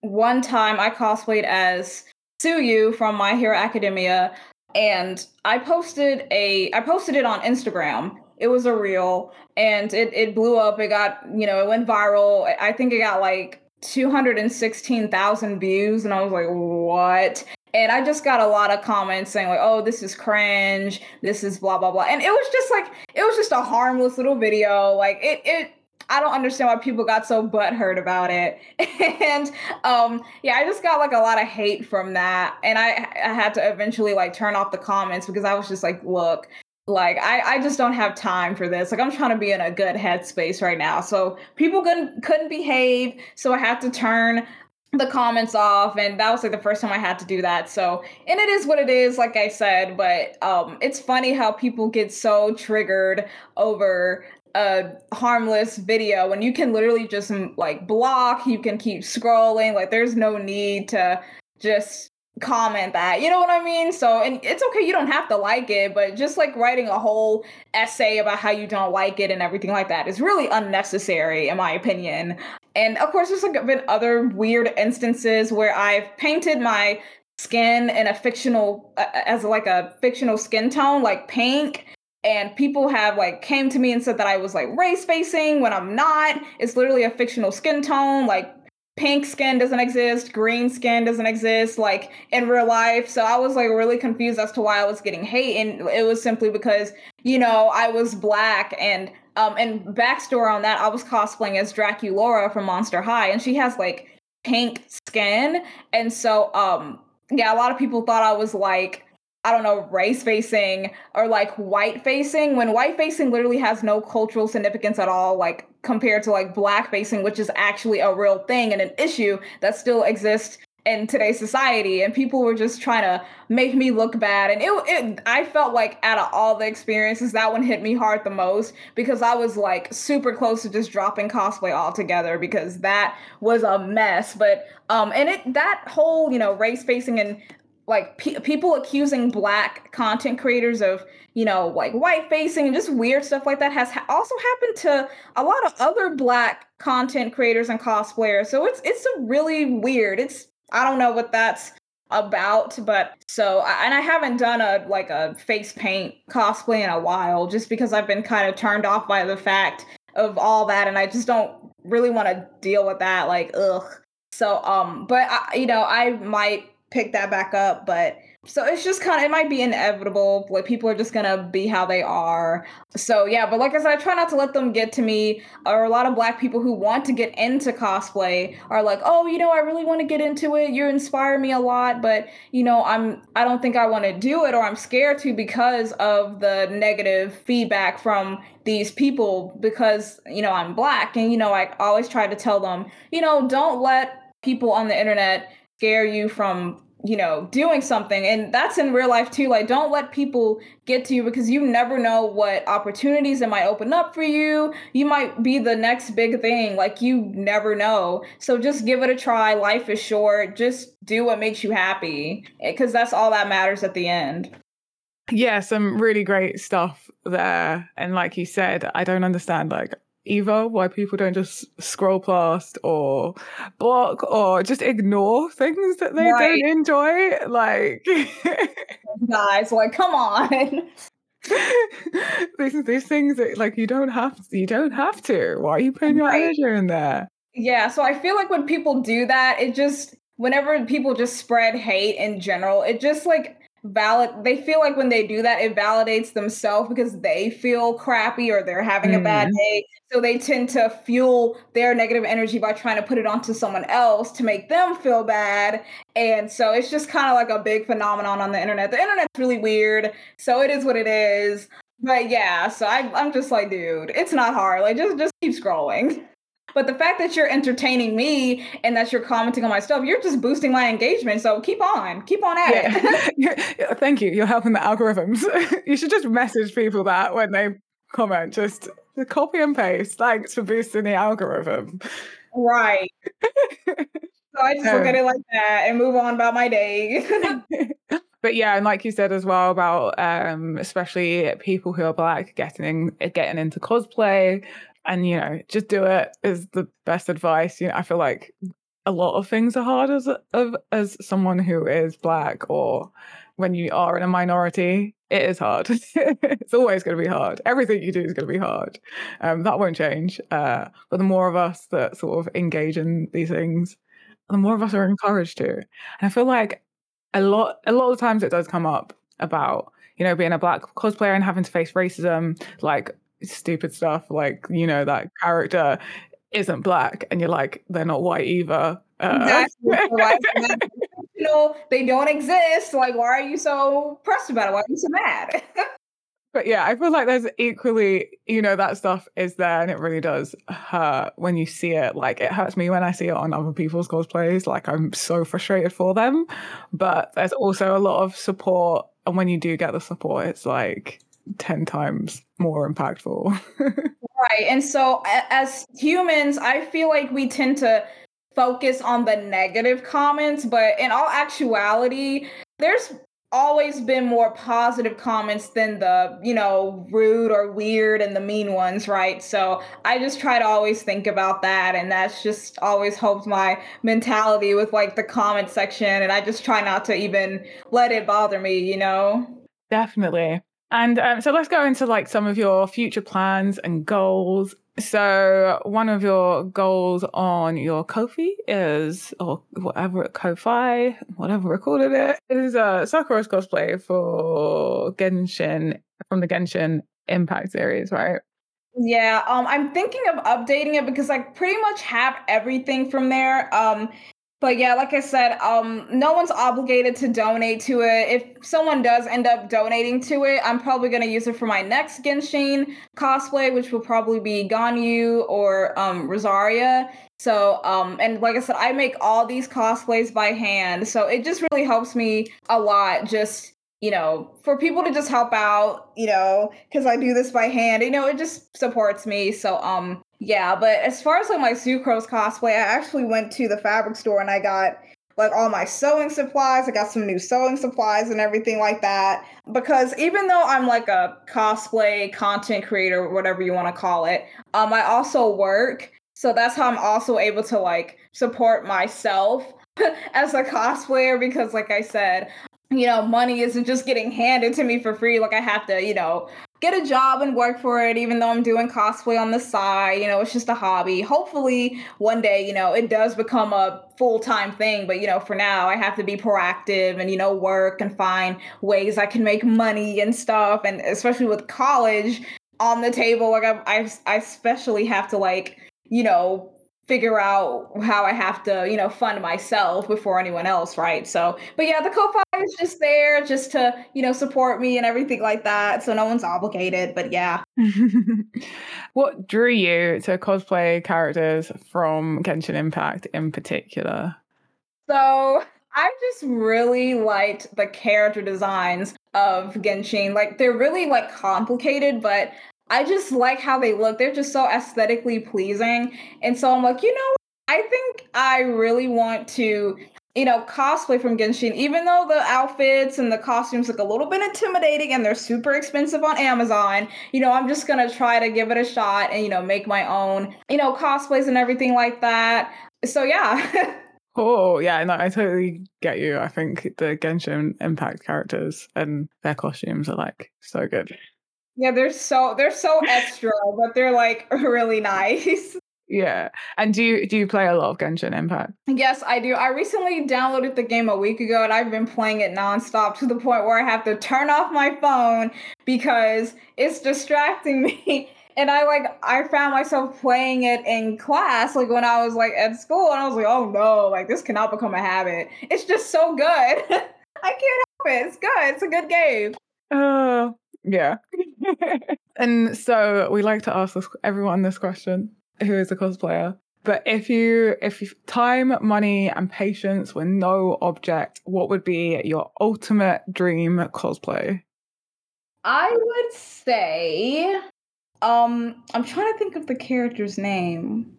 one time I cosplayed as Tsuyu from My Hero Academia, and I posted a I posted it on Instagram. It was a reel and it it blew up. It got, you know, it went viral. I think it got like 216,000 views and I was like, "What?" And I just got a lot of comments saying like, "Oh, this is cringe. This is blah blah blah." And it was just like it was just a harmless little video. Like it it I don't understand why people got so butthurt about it. and um, yeah, I just got like a lot of hate from that. And I, I had to eventually like turn off the comments because I was just like, look, like I, I just don't have time for this. Like I'm trying to be in a good headspace right now. So people couldn't couldn't behave. So I had to turn the comments off and that was like the first time I had to do that. So, and it is what it is like I said, but um it's funny how people get so triggered over a harmless video when you can literally just mm, like block, you can keep scrolling, like there's no need to just comment that. You know what I mean? So, and it's okay, you don't have to like it, but just like writing a whole essay about how you don't like it and everything like that is really unnecessary, in my opinion. And of course, there's like been other weird instances where I've painted my skin in a fictional, uh, as like a fictional skin tone, like pink and people have like came to me and said that I was like race facing when I'm not. It's literally a fictional skin tone. Like pink skin doesn't exist, green skin doesn't exist like in real life. So I was like really confused as to why I was getting hate, and it was simply because you know I was black and um and backstory on that I was cosplaying as Draculaura from Monster High, and she has like pink skin, and so um yeah, a lot of people thought I was like I don't know, race facing or like white facing when white facing literally has no cultural significance at all, like compared to like black facing, which is actually a real thing and an issue that still exists in today's society. And people were just trying to make me look bad. And it, it I felt like out of all the experiences, that one hit me hard the most because I was like super close to just dropping cosplay altogether because that was a mess. But um and it that whole, you know, race facing and like pe- people accusing black content creators of you know like white facing and just weird stuff like that has ha- also happened to a lot of other black content creators and cosplayers. So it's it's a really weird it's i don't know what that's about but so and i haven't done a like a face paint cosplay in a while just because i've been kind of turned off by the fact of all that and i just don't really want to deal with that like ugh. So um but I, you know i might pick that back up. But so it's just kind of it might be inevitable. Like people are just gonna be how they are. So yeah, but like I said, I try not to let them get to me. Or a lot of black people who want to get into cosplay are like, oh, you know, I really want to get into it. You inspire me a lot, but you know, I'm I don't think I want to do it, or I'm scared to because of the negative feedback from these people because you know I'm black, and you know I always try to tell them, you know, don't let people on the internet scare you from you know doing something. And that's in real life too. Like don't let people get to you because you never know what opportunities it might open up for you. You might be the next big thing. Like you never know. So just give it a try. Life is short. Just do what makes you happy eh, because that's all that matters at the end. Yeah some really great stuff there. And like you said i don't understand like either why people don't just scroll past or block or just ignore things that they right. don't enjoy like guys like come on these these things that like you don't have you don't have to why are you putting your right. energy in there yeah so i feel like when people do that it just whenever people just spread hate in general it just like valid they feel like when they do that it validates themselves because they feel crappy or they're having mm. a bad mm-hmm. day. So they tend to fuel their negative energy by trying to put it onto someone else to make them feel bad. And so it's just kind of like a big phenomenon on the internet. The internet's really weird so it is what it is. But yeah so I, i'm just like dude it's not hard. Like just just keep scrolling But the fact that you're entertaining me and that you're commenting on my stuff, you're just boosting my engagement. So keep on, keep on at yeah. it. Thank you. You're helping the algorithms. you should just message people that when they comment, just copy and paste. Thanks for boosting the algorithm. Right. so I just look at it like that and move on about my day. but yeah, and like you said as well about um, especially people who are black getting getting into cosplay, and you know, just do it is the best advice. You know, I feel like a lot of things are hard as of as someone who is black or when you are in a minority it is hard. It's always going to be hard. Everything you do is going to be hard. Um, that won't change uh, but the more of us that sort of engage in these things the more of us are encouraged to. And i feel like a lot a lot of times it does come up about you know being a black cosplayer and having to face racism like stupid stuff like you know that character isn't black and you're like they're not white either. Uh, exactly. you know they don't exist like why are you so pressed about it? Why are you so mad? But yeah i feel like there's equally you know that stuff is there and it really does hurt when you see it. Like it hurts me when i see it on other people's cosplays like i'm so frustrated for them. But there's also a lot of support and when you do get the support it's like 10 times more impactful. right. And so, as humans, I feel like we tend to focus on the negative comments, but in all actuality, there's always been more positive comments than the, you know, rude or weird and the mean ones, right? So I just try to always think about that. And that's just always helped my mentality with like the comment section. And I just try not to even let it bother me, you know? Definitely. And um, so let's go into like some of your future plans and goals. So one of your goals on your Ko-fi is, or whatever Ko-fi, whatever recorded it, is a Sucrose cosplay for Genshin from the Genshin Impact series, right? Yeah, um, I'm thinking of updating it because I pretty much have everything from there. Um, but yeah, like I said, um, no one's obligated to donate to it. If someone does end up donating to it, I'm probably gonna use it for my next Genshin cosplay, which will probably be Ganyu or um, Rosaria. So, um, and like I said, I make all these cosplays by hand, so it just really helps me a lot. Just you know, for people to just help out, you know, because I do this by hand, you know, it just supports me. So, um, yeah, but as far as like my Sucrose cosplay, I actually went to the fabric store and I got like all my sewing supplies. I got some new sewing supplies and everything like that. Because even though I'm like a cosplay content creator, whatever you want to call it, um, I also work. So that's how I'm also able to like support myself as a cosplayer because like I said, you know, money isn't just getting handed to me for free. Like I have to, you know, get a job and work for it, even though I'm doing cosplay on the side. You know, it's just a hobby. Hopefully, one day, you know, it does become a full time thing. But, you know, for now, I have to be proactive and, you know, work and find ways I can make money and stuff. And especially with college on the table, like, I, I, I especially have to, like, you know, figure out how I have to, you know, fund myself before anyone else, right? So, but yeah, the Ko-fi is just there just to, you know, support me and everything like that. So no one's obligated, but yeah. what drew you to cosplay characters from Genshin Impact in particular? So, I just really liked the character designs of Genshin. Like they're really like complicated, but I just like how they look. They're just so aesthetically pleasing. And so I'm like, you know, I think I really want to, you know, cosplay from Genshin, even though the outfits and the costumes look a little bit intimidating and they're super expensive on Amazon. You know, I'm just gonna try to give it a shot and, you know, make my own, you know, cosplays and everything like that. So yeah. Oh yeah, no, I totally get you. I think the Genshin Impact characters and their costumes are like so good. Yeah, they're so they're so extra, but they're like really nice. Yeah. And do you do you play a lot of Genshin Impact? Yes, I do. I recently downloaded the game a week ago and I've been playing it nonstop to the point where I have to turn off my phone because it's distracting me. And I like I found myself playing it in class, like when I was like at school, and I was like, oh no, like this cannot become a habit. It's just so good. I can't help it. It's good. It's a good game. Oh, yeah. and so we like to ask this, everyone this question who is a cosplayer. But if you, if time, money, and patience were no object, what would be your ultimate dream cosplay? I would say, um, I'm trying to think of the character's name.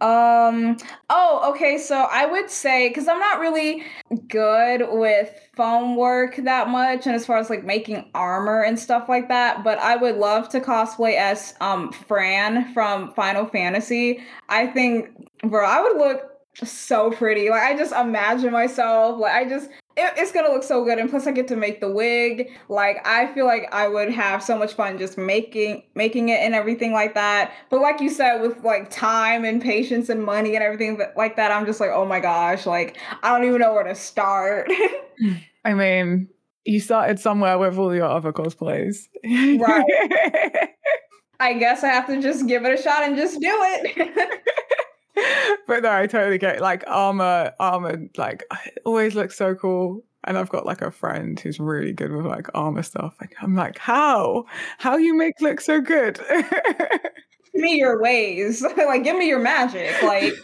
Um. Oh, okay. So I would say because I'm not really good with foam work that much, and as far as like making armor and stuff like that, but I would love to cosplay as um Fran from Final Fantasy. I think, bro, I would look so pretty. Like I just imagine myself. Like I just it, it's gonna look so good and plus i get to make the wig. Like i feel like i would have so much fun just making making it and everything like that. But like you said with like time and patience and money and everything like that i'm just like oh my gosh like i don't even know where to start. I mean you started somewhere with all your other cosplays. Right. I guess i have to just give it a shot and just do it but no, I totally get it. like armor, armor, like always looks so cool. And I've got like a friend who's really good with like armor stuff. Like I'm like, how? How you make look so good? give me your ways. like give me your magic. Like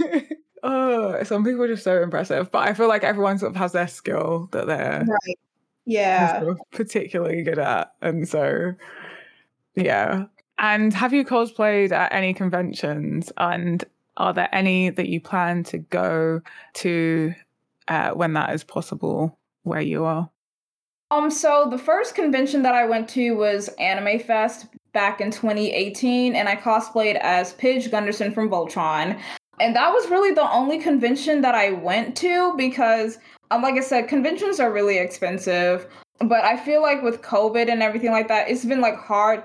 oh, some people are just so impressive. But I feel like everyone sort of has their skill that they're right. Yeah. Sort of particularly good at. And so yeah. And have you cosplayed at any conventions? And are there any that you plan to go to uh, when that is possible where you are? Um, so the first convention that I went to was Anime Fest back in 2018, and I cosplayed as Pidge Gunderson from Voltron. And that was really the only convention that I went to because, um, like I said, conventions are really expensive but I feel like with COVID and everything like that, it's been like hard,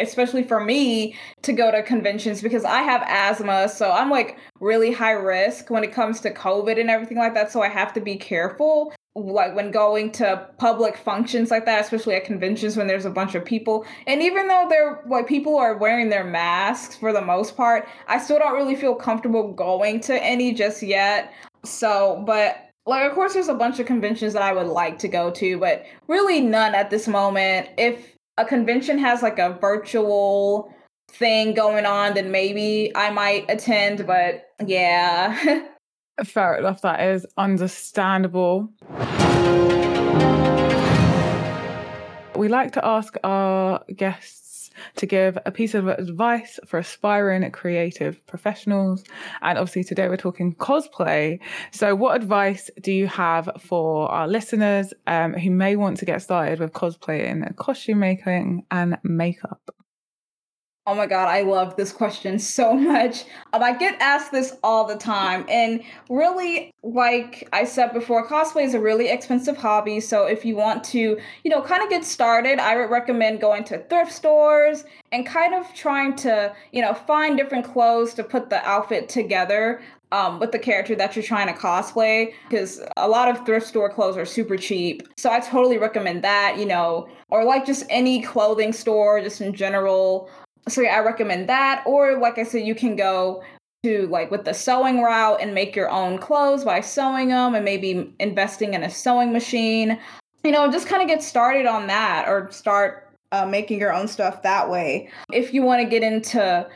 especially for me, to go to conventions because I have asthma. So I'm like really high risk when it comes to COVID and everything like that. So I have to be careful, like when going to public functions like that, especially at conventions when there's a bunch of people. And even though they're like people are wearing their masks for the most part, I still don't really feel comfortable going to any just yet. So, but like of course there's a bunch of conventions that I would like to go to, but really none at this moment. If a convention has like a virtual thing going on, then maybe I might attend, but yeah. Fair enough, that is understandable. We like to ask our guests to give a piece of advice for aspiring creative professionals. And obviously, today we're talking cosplay. So, what advice do you have for our listeners um, who may want to get started with cosplaying, costume making, and makeup? Oh my God, I love this question so much. Um, I get asked this all the time. And really, like I said before, cosplay is a really expensive hobby. So if you want to, you know, kind of get started, I would recommend going to thrift stores and kind of trying to, you know, find different clothes to put the outfit together. Um, with the character that you're trying to cosplay because a lot of thrift store clothes are super cheap. So I totally recommend that, you know, or like just any clothing store, just in general so yeah, I recommend that. Or like I said, you can go to like with the sewing route and make your own clothes by sewing them and maybe investing in a sewing machine. You know, just kind of get started on that or start uh, making your own stuff that way. If you want to get into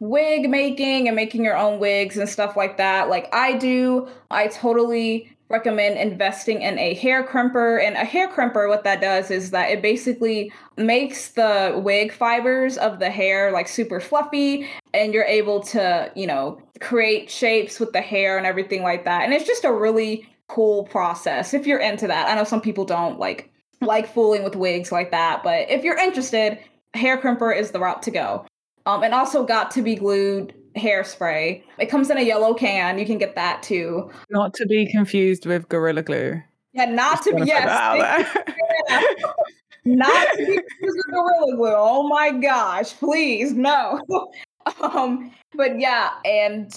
wig making and making your own wigs and stuff like that, like I do, I totally recommend investing in a hair crimper. And a hair crimper, what that does is that it basically makes the wig fibers of the hair like super fluffy, and you're able to, you know, create shapes with the hair and everything like that. And it's just a really cool process if you're into that. I know some people don't like like fooling with wigs like that, but if you're interested, hair crimper is the route to go. Um, and also Got2b Glued hairspray. It comes in a yellow can. You can get that too. Not to be confused with Gorilla Glue. Yeah, not to be yes. not to be confused with Gorilla Glue. Oh my gosh, please no. um, but yeah, and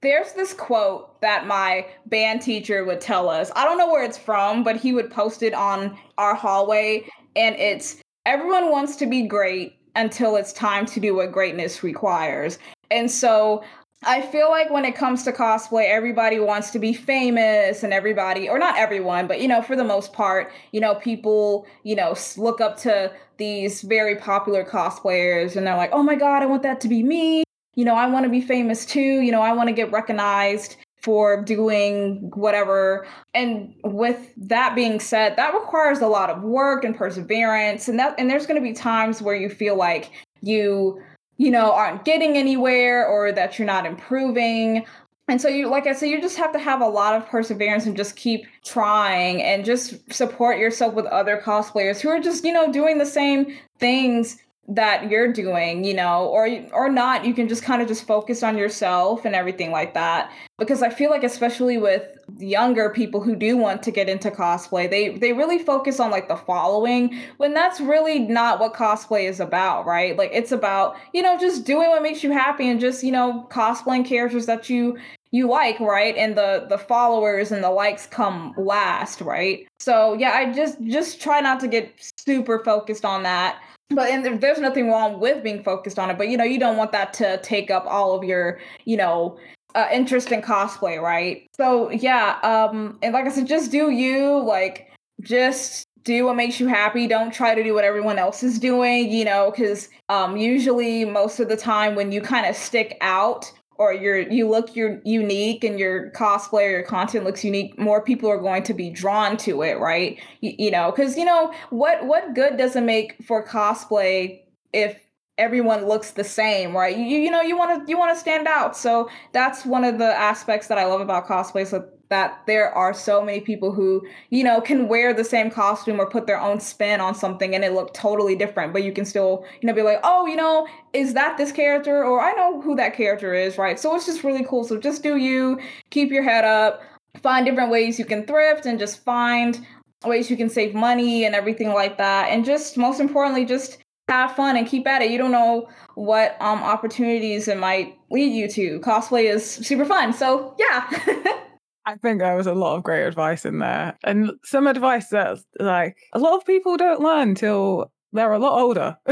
there's this quote that my band teacher would tell us. I don't know where it's from, but he would post it on our hallway, and it's everyone wants to be great until it's time to do what greatness requires. And so I feel like when it comes to cosplay, everybody wants to be famous and everybody, or not everyone, but you know, for the most part, you know, people, you know, look up to these very popular cosplayers and they're like, oh my God, I want that to be me. You know, I want to be famous too. You know, I want to get recognized for doing whatever. And with that being said, that requires a lot of work and perseverance. And that, and there's going to be times where you feel like you you know, aren't getting anywhere or that you're not improving. And so you like I said, you just have to have a lot of perseverance and just keep trying and just support yourself with other cosplayers who are just, you know, doing the same things that you're doing, you know, or or not, you can just kind of just focus on yourself and everything like that. Because I feel like especially with younger people who do want to get into cosplay, they they really focus on like the following when that's really not what cosplay is about, right? Like it's about, you know, just doing what makes you happy and just, you know, cosplaying characters that you you like, right? And the the followers and the likes come last, right? So, yeah, I just just try not to get super focused on that but and there's nothing wrong with being focused on it but you know you don't want that to take up all of your you know uh, interest in cosplay right? So yeah um and like i said just do you like just do what makes you happy. Don't try to do what everyone else is doing you know because um usually most of the time when you kind of stick out or you're you look you're unique and your cosplay or your content looks unique more people are going to be drawn to it right? You, you know because you know what what good does it make for cosplay if everyone looks the same right? You, you know you want to you want to stand out. So that's one of the aspects that i love about cosplay so that there are so many people who you know can wear the same costume or put their own spin on something and it look totally different but you can still you know be like oh you know is that this character? or i know who that character is right? So it's just really cool. So just do you keep your head up find different ways you can thrift and just find ways you can save money and everything like that. And just most importantly just have fun and keep at it. You don't know what um opportunities it might lead you to. Cosplay is super fun. So yeah I think there was a lot of great advice in there, and some advice that like a lot of people don't learn till they're a lot older.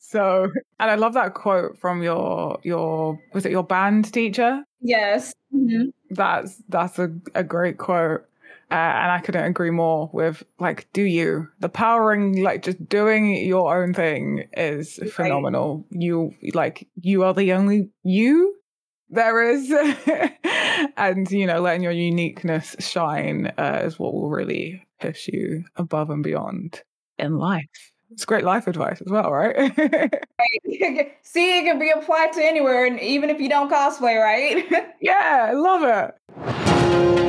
so, and I love that quote from your your was it your band teacher? Yes, mm-hmm. that's that's a, a great quote. Uh, and I couldn't agree more with like, do you? The powering, like just doing your own thing is right. phenomenal. You like, you are the only you there is. And you know letting your uniqueness shine uh, is what will really push you above and beyond in life. It's great life advice as well right? See it can be applied to anywhere and even if you don't cosplay right? Yeah i love it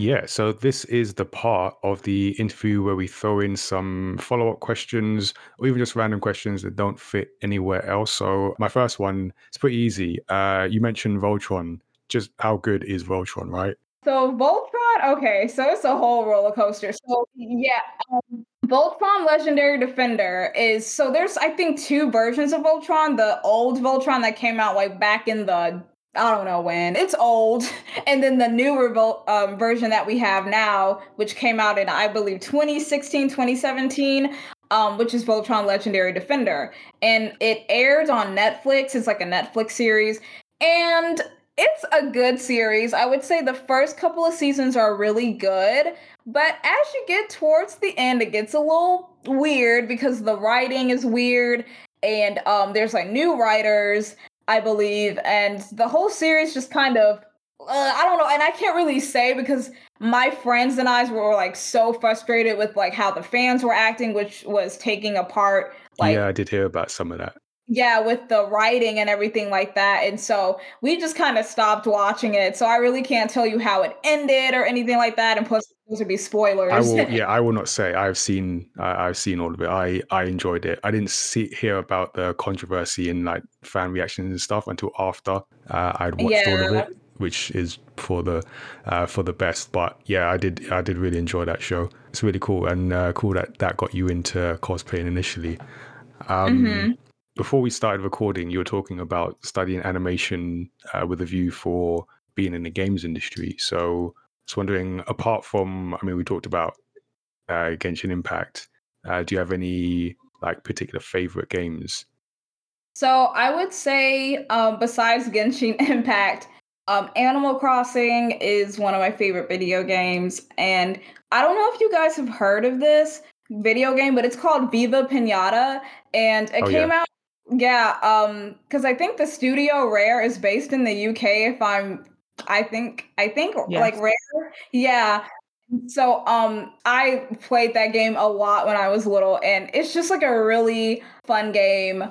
yeah, so this is the part of the interview where we throw in some follow up questions or even just random questions that don't fit anywhere else. So, my first one is pretty easy. Uh, you mentioned Voltron. Just how good is Voltron, right? So, Voltron, okay, so it's a whole roller coaster. So, yeah, um, Voltron Legendary Defender is so there's, I think, two versions of Voltron. The old Voltron that came out like back in the I don't know when. It's old. And then the newer um, version that we have now, which came out in, I believe, 2016, 2017, um, which is Voltron Legendary Defender. And it aired on Netflix. It's like a Netflix series. And it's a good series. I would say the first couple of seasons are really good. But as you get towards the end, it gets a little weird because the writing is weird and um, there's like new writers I believe, and the whole series just kind of uh, I don't know, and I can't really say because my friends and I were like so frustrated with like how the fans were acting, which was taking apart. Like, yeah, I did hear about some of that. Yeah, with the writing and everything like that, and so we just kind of stopped watching it. So I really can't tell you how it ended or anything like that. And plus, those would be spoilers. I will, yeah, I will not say. I've seen, I've seen all of it. I, I enjoyed it. I didn't see hear about the controversy and like fan reactions and stuff until after uh, I'd watched yeah. all of it, which is for the, uh, for the best. But yeah, I did, I did really enjoy that show. It's really cool and uh, cool that that got you into cosplaying initially. Um, mm-hmm. Before we started recording, you were talking about studying animation uh, with a view for being in the games industry. So just wondering, apart from, I mean, we talked about uh, Genshin Impact. Uh, do you have any like particular favorite games? So I would say, um, besides Genshin Impact, um, Animal Crossing is one of my favorite video games, and I don't know if you guys have heard of this video game, but it's called Viva Pinata, and it oh, came yeah. out. Yeah, um, because I think the studio Rare is based in the UK, if I'm I think I think yes. like rare. Yeah. So um I played that game a lot when I was little and it's just like a really fun game.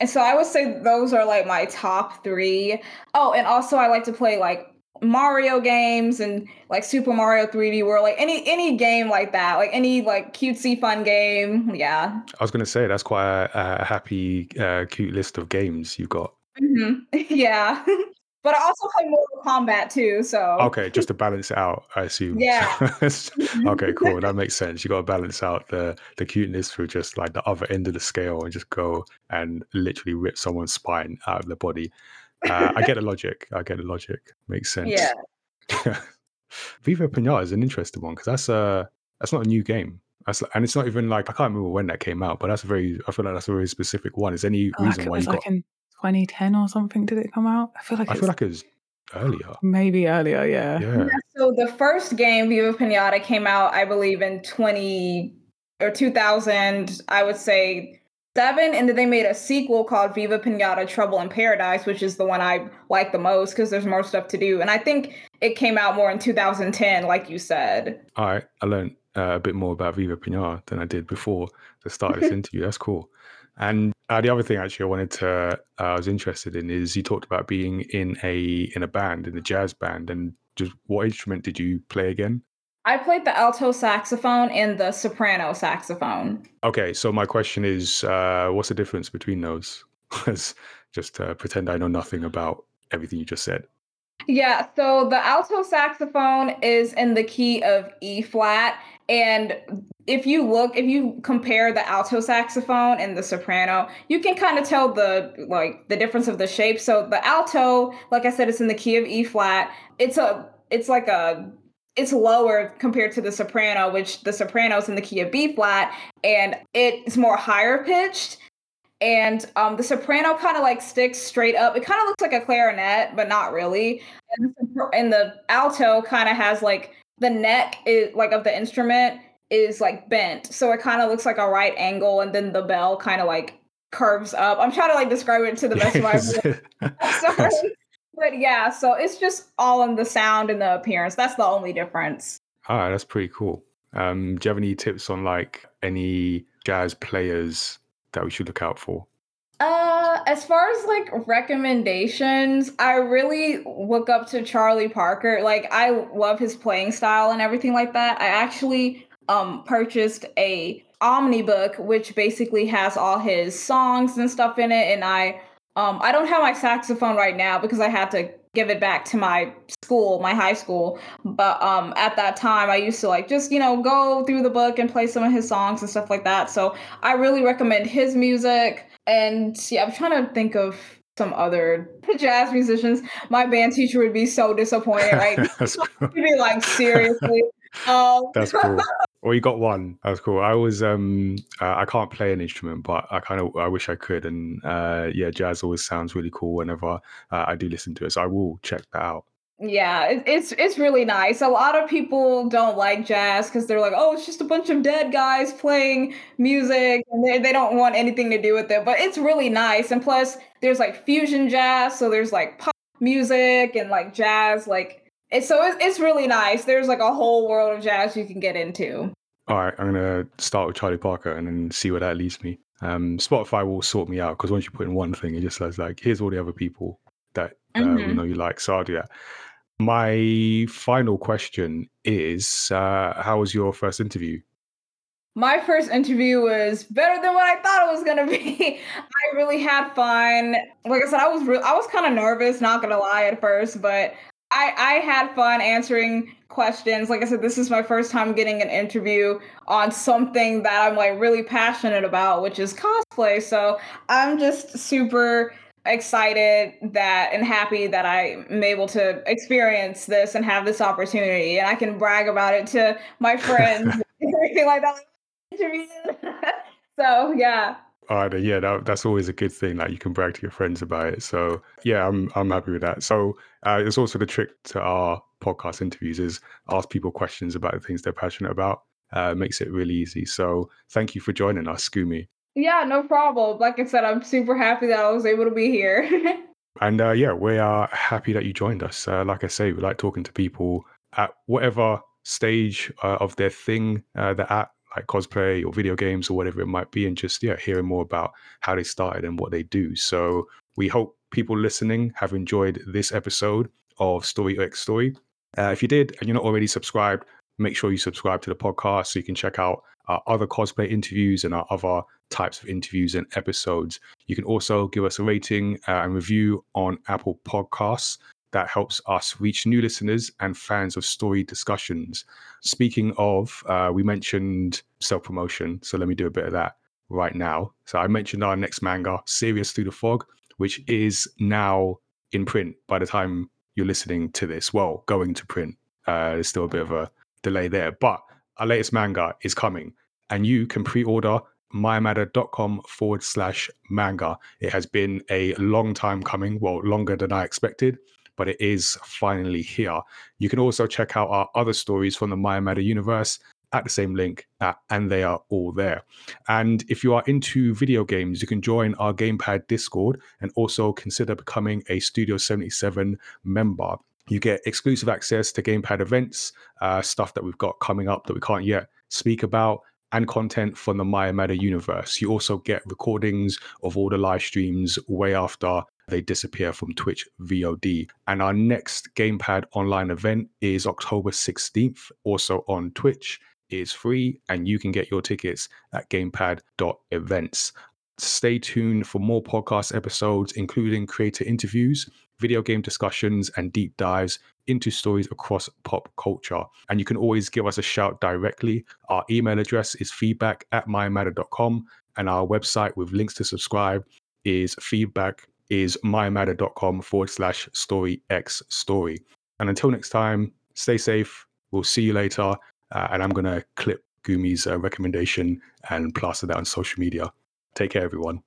And so I would say those are like my top 3. Oh, and also I like to play like Mario games and like Super Mario 3D World, like any any game like that, like any like cutesy fun game. Yeah. I was gonna say that's quite a, a happy, uh, cute list of games you've got. hmm Yeah. but I also play Mortal Kombat too, so Okay, just to balance it out, I assume. yeah. okay, cool. That makes sense. You got to balance out the the cuteness through just like the other end of the scale and just go and literally rip someone's spine out of the body. Uh, I get the logic. I get the logic. Makes sense. yeah. Viva Pinata is an interesting one because that's a that's not a new game. That's and it's not even like I can't remember when that came out, but that's a very I feel like that's a very specific one. Is there any Oh, reason why you like got? in 2010 or something. Did it come out? I feel like I it's feel like it was earlier. maybe earlier. Yeah. Yeah. So the first game, Viva Pinata, came out, I believe, in 20 or 2000, I would say seven. And then they made a sequel called Viva Pinata Trouble in Paradise, which is the one I like the most because there's more stuff to do. And I think it came out more in 2010, like you said. All right, I learned uh, a bit more about Viva Pinata than I did before the start of this interview. That's cool. And uh, the other thing, actually, I wanted to, uh, I was interested in is you talked about being in a in a band, in a jazz band, and just what instrument did you play again? I played the alto saxophone and the soprano saxophone. Okay, so my question is, uh, what's the difference between those? just uh, pretend I know nothing about everything you just said. Yeah, so the alto saxophone is in the key of E flat. And if you look, if you compare the alto saxophone and the soprano, you can kind of tell the like the difference of the shape. So the alto, like I said, it's in the key of E flat. It's a it's like a it's lower compared to the soprano, which the soprano is in the key of B flat, and it's more higher pitched and um, the soprano kind of like sticks straight up. It kind of looks like a clarinet, but not really. And the, and the alto kind of has like the neck is like of the instrument is like bent, so it kind of looks like a right angle, and then the bell kind of like curves up. I'm trying to like describe it to the best of my ability. Sorry. But yeah, so it's just all in the sound and the appearance. That's the only difference. All right, that's pretty cool. Um, do you have any tips on like any jazz players that we should look out for? Uh, as far as like recommendations, I really look up to Charlie Parker. Like I love his playing style and everything like that. I actually um purchased a omnibook which basically has all his songs and stuff in it and I um I don't have my saxophone right now because I had to give it back to my school, my high school. But um at that time I used to like just, you know, go through the book and play some of his songs and stuff like that. So I really recommend his music. And yeah, I'm trying to think of some other jazz musicians. My band teacher would be so disappointed, right? That's He'd be like, seriously. Um, That's cool. Well, you got one. That's cool. I was um uh, I can't play an instrument, but I kind of I wish I could. And uh yeah, jazz always sounds really cool whenever uh, I do listen to it. So I will check that out. Yeah, it, it's it's really nice. A lot of people don't like jazz because they're like, oh, it's just a bunch of dead guys playing music, and they, they don't want anything to do with it. But it's really nice, and plus, there's like fusion jazz, so there's like pop music and like jazz, like so it's, it's really nice. There's like a whole world of jazz you can get into. All right, I'm gonna start with Charlie Parker and then see where that leads me. Um, Spotify will sort me out because once you put in one thing, it just says like, here's all the other people that uh, we Mhm. know you like. So I'll do that. My final question is, uh, how was your first interview? My first interview was better than what I thought it was gonna be. I really had fun. Like I said, I was re- I was kind of nervous, not gonna lie at first, but I I had fun answering questions. Like I said, this is my first time getting an interview on something that I'm like really passionate about, which is cosplay. So I'm just super excited that and happy that I'm able to experience this and have this opportunity, and I can brag about it to my friends and everything like that interview. so yeah. All right, yeah, that, that's always a good thing. Like you can brag to your friends about it. So yeah, I'm I'm happy with that. So uh, it's also the trick to our podcast interviews is ask people questions about the things they're passionate about. Uh, makes it really easy. So thank you for joining us, Scoomy. Yeah, no problem. Like I said, I'm super happy that I was able to be here. And uh, yeah, we are happy that you joined us. Uh, like I say, we like talking to people at whatever stage uh, of their thing uh, they're at, like cosplay or video games or whatever it might be, and just yeah, hearing more about how they started and what they do. So we hope people listening have enjoyed this episode of Story X Story. Uh, if you did and you're not already subscribed, make sure you subscribe to the podcast so you can check out our other cosplay interviews and our other types of interviews and episodes. You can also give us a rating uh, and review on Apple Podcasts. That helps us reach new listeners and fans of story discussions. Speaking of, uh, we mentioned self promotion. So let me do a bit of that right now. So I mentioned our next manga, Serious Through the Fog, which is now in print by the time you're listening to this. Well, going to print. Uh, there's still a bit of a delay there, but our latest manga is coming, and you can pre-order myamada.com forward slash manga. It has been a long time coming, well, longer than I expected, but it is finally here. You can also check out our other stories from the Myamada universe at the same link, uh, and they are all there. And if you are into video games, you can join our Gamepad Discord and also consider becoming a Studio 77 member. You get exclusive access to Gamepad events, uh, stuff that we've got coming up that we can't yet speak about, and content from the Myamada universe. You also get recordings of all the live streams way after they disappear from Twitch VOD. And our next Gamepad online event is October 16th, also on Twitch. Is free, and you can get your tickets at gamepad.events. Stay tuned for more podcast episodes, including creator interviews, video game discussions, and deep dives into stories across pop culture. And you can always give us a shout directly. Our email address is feedback at myamada.com, and our website with links to subscribe is feedback is myamada.com forward slash story x story. And until next time, stay safe. We'll see you later. Uh, and I'm going to clip Gumi's uh, recommendation and plaster that on social media. Take care, everyone.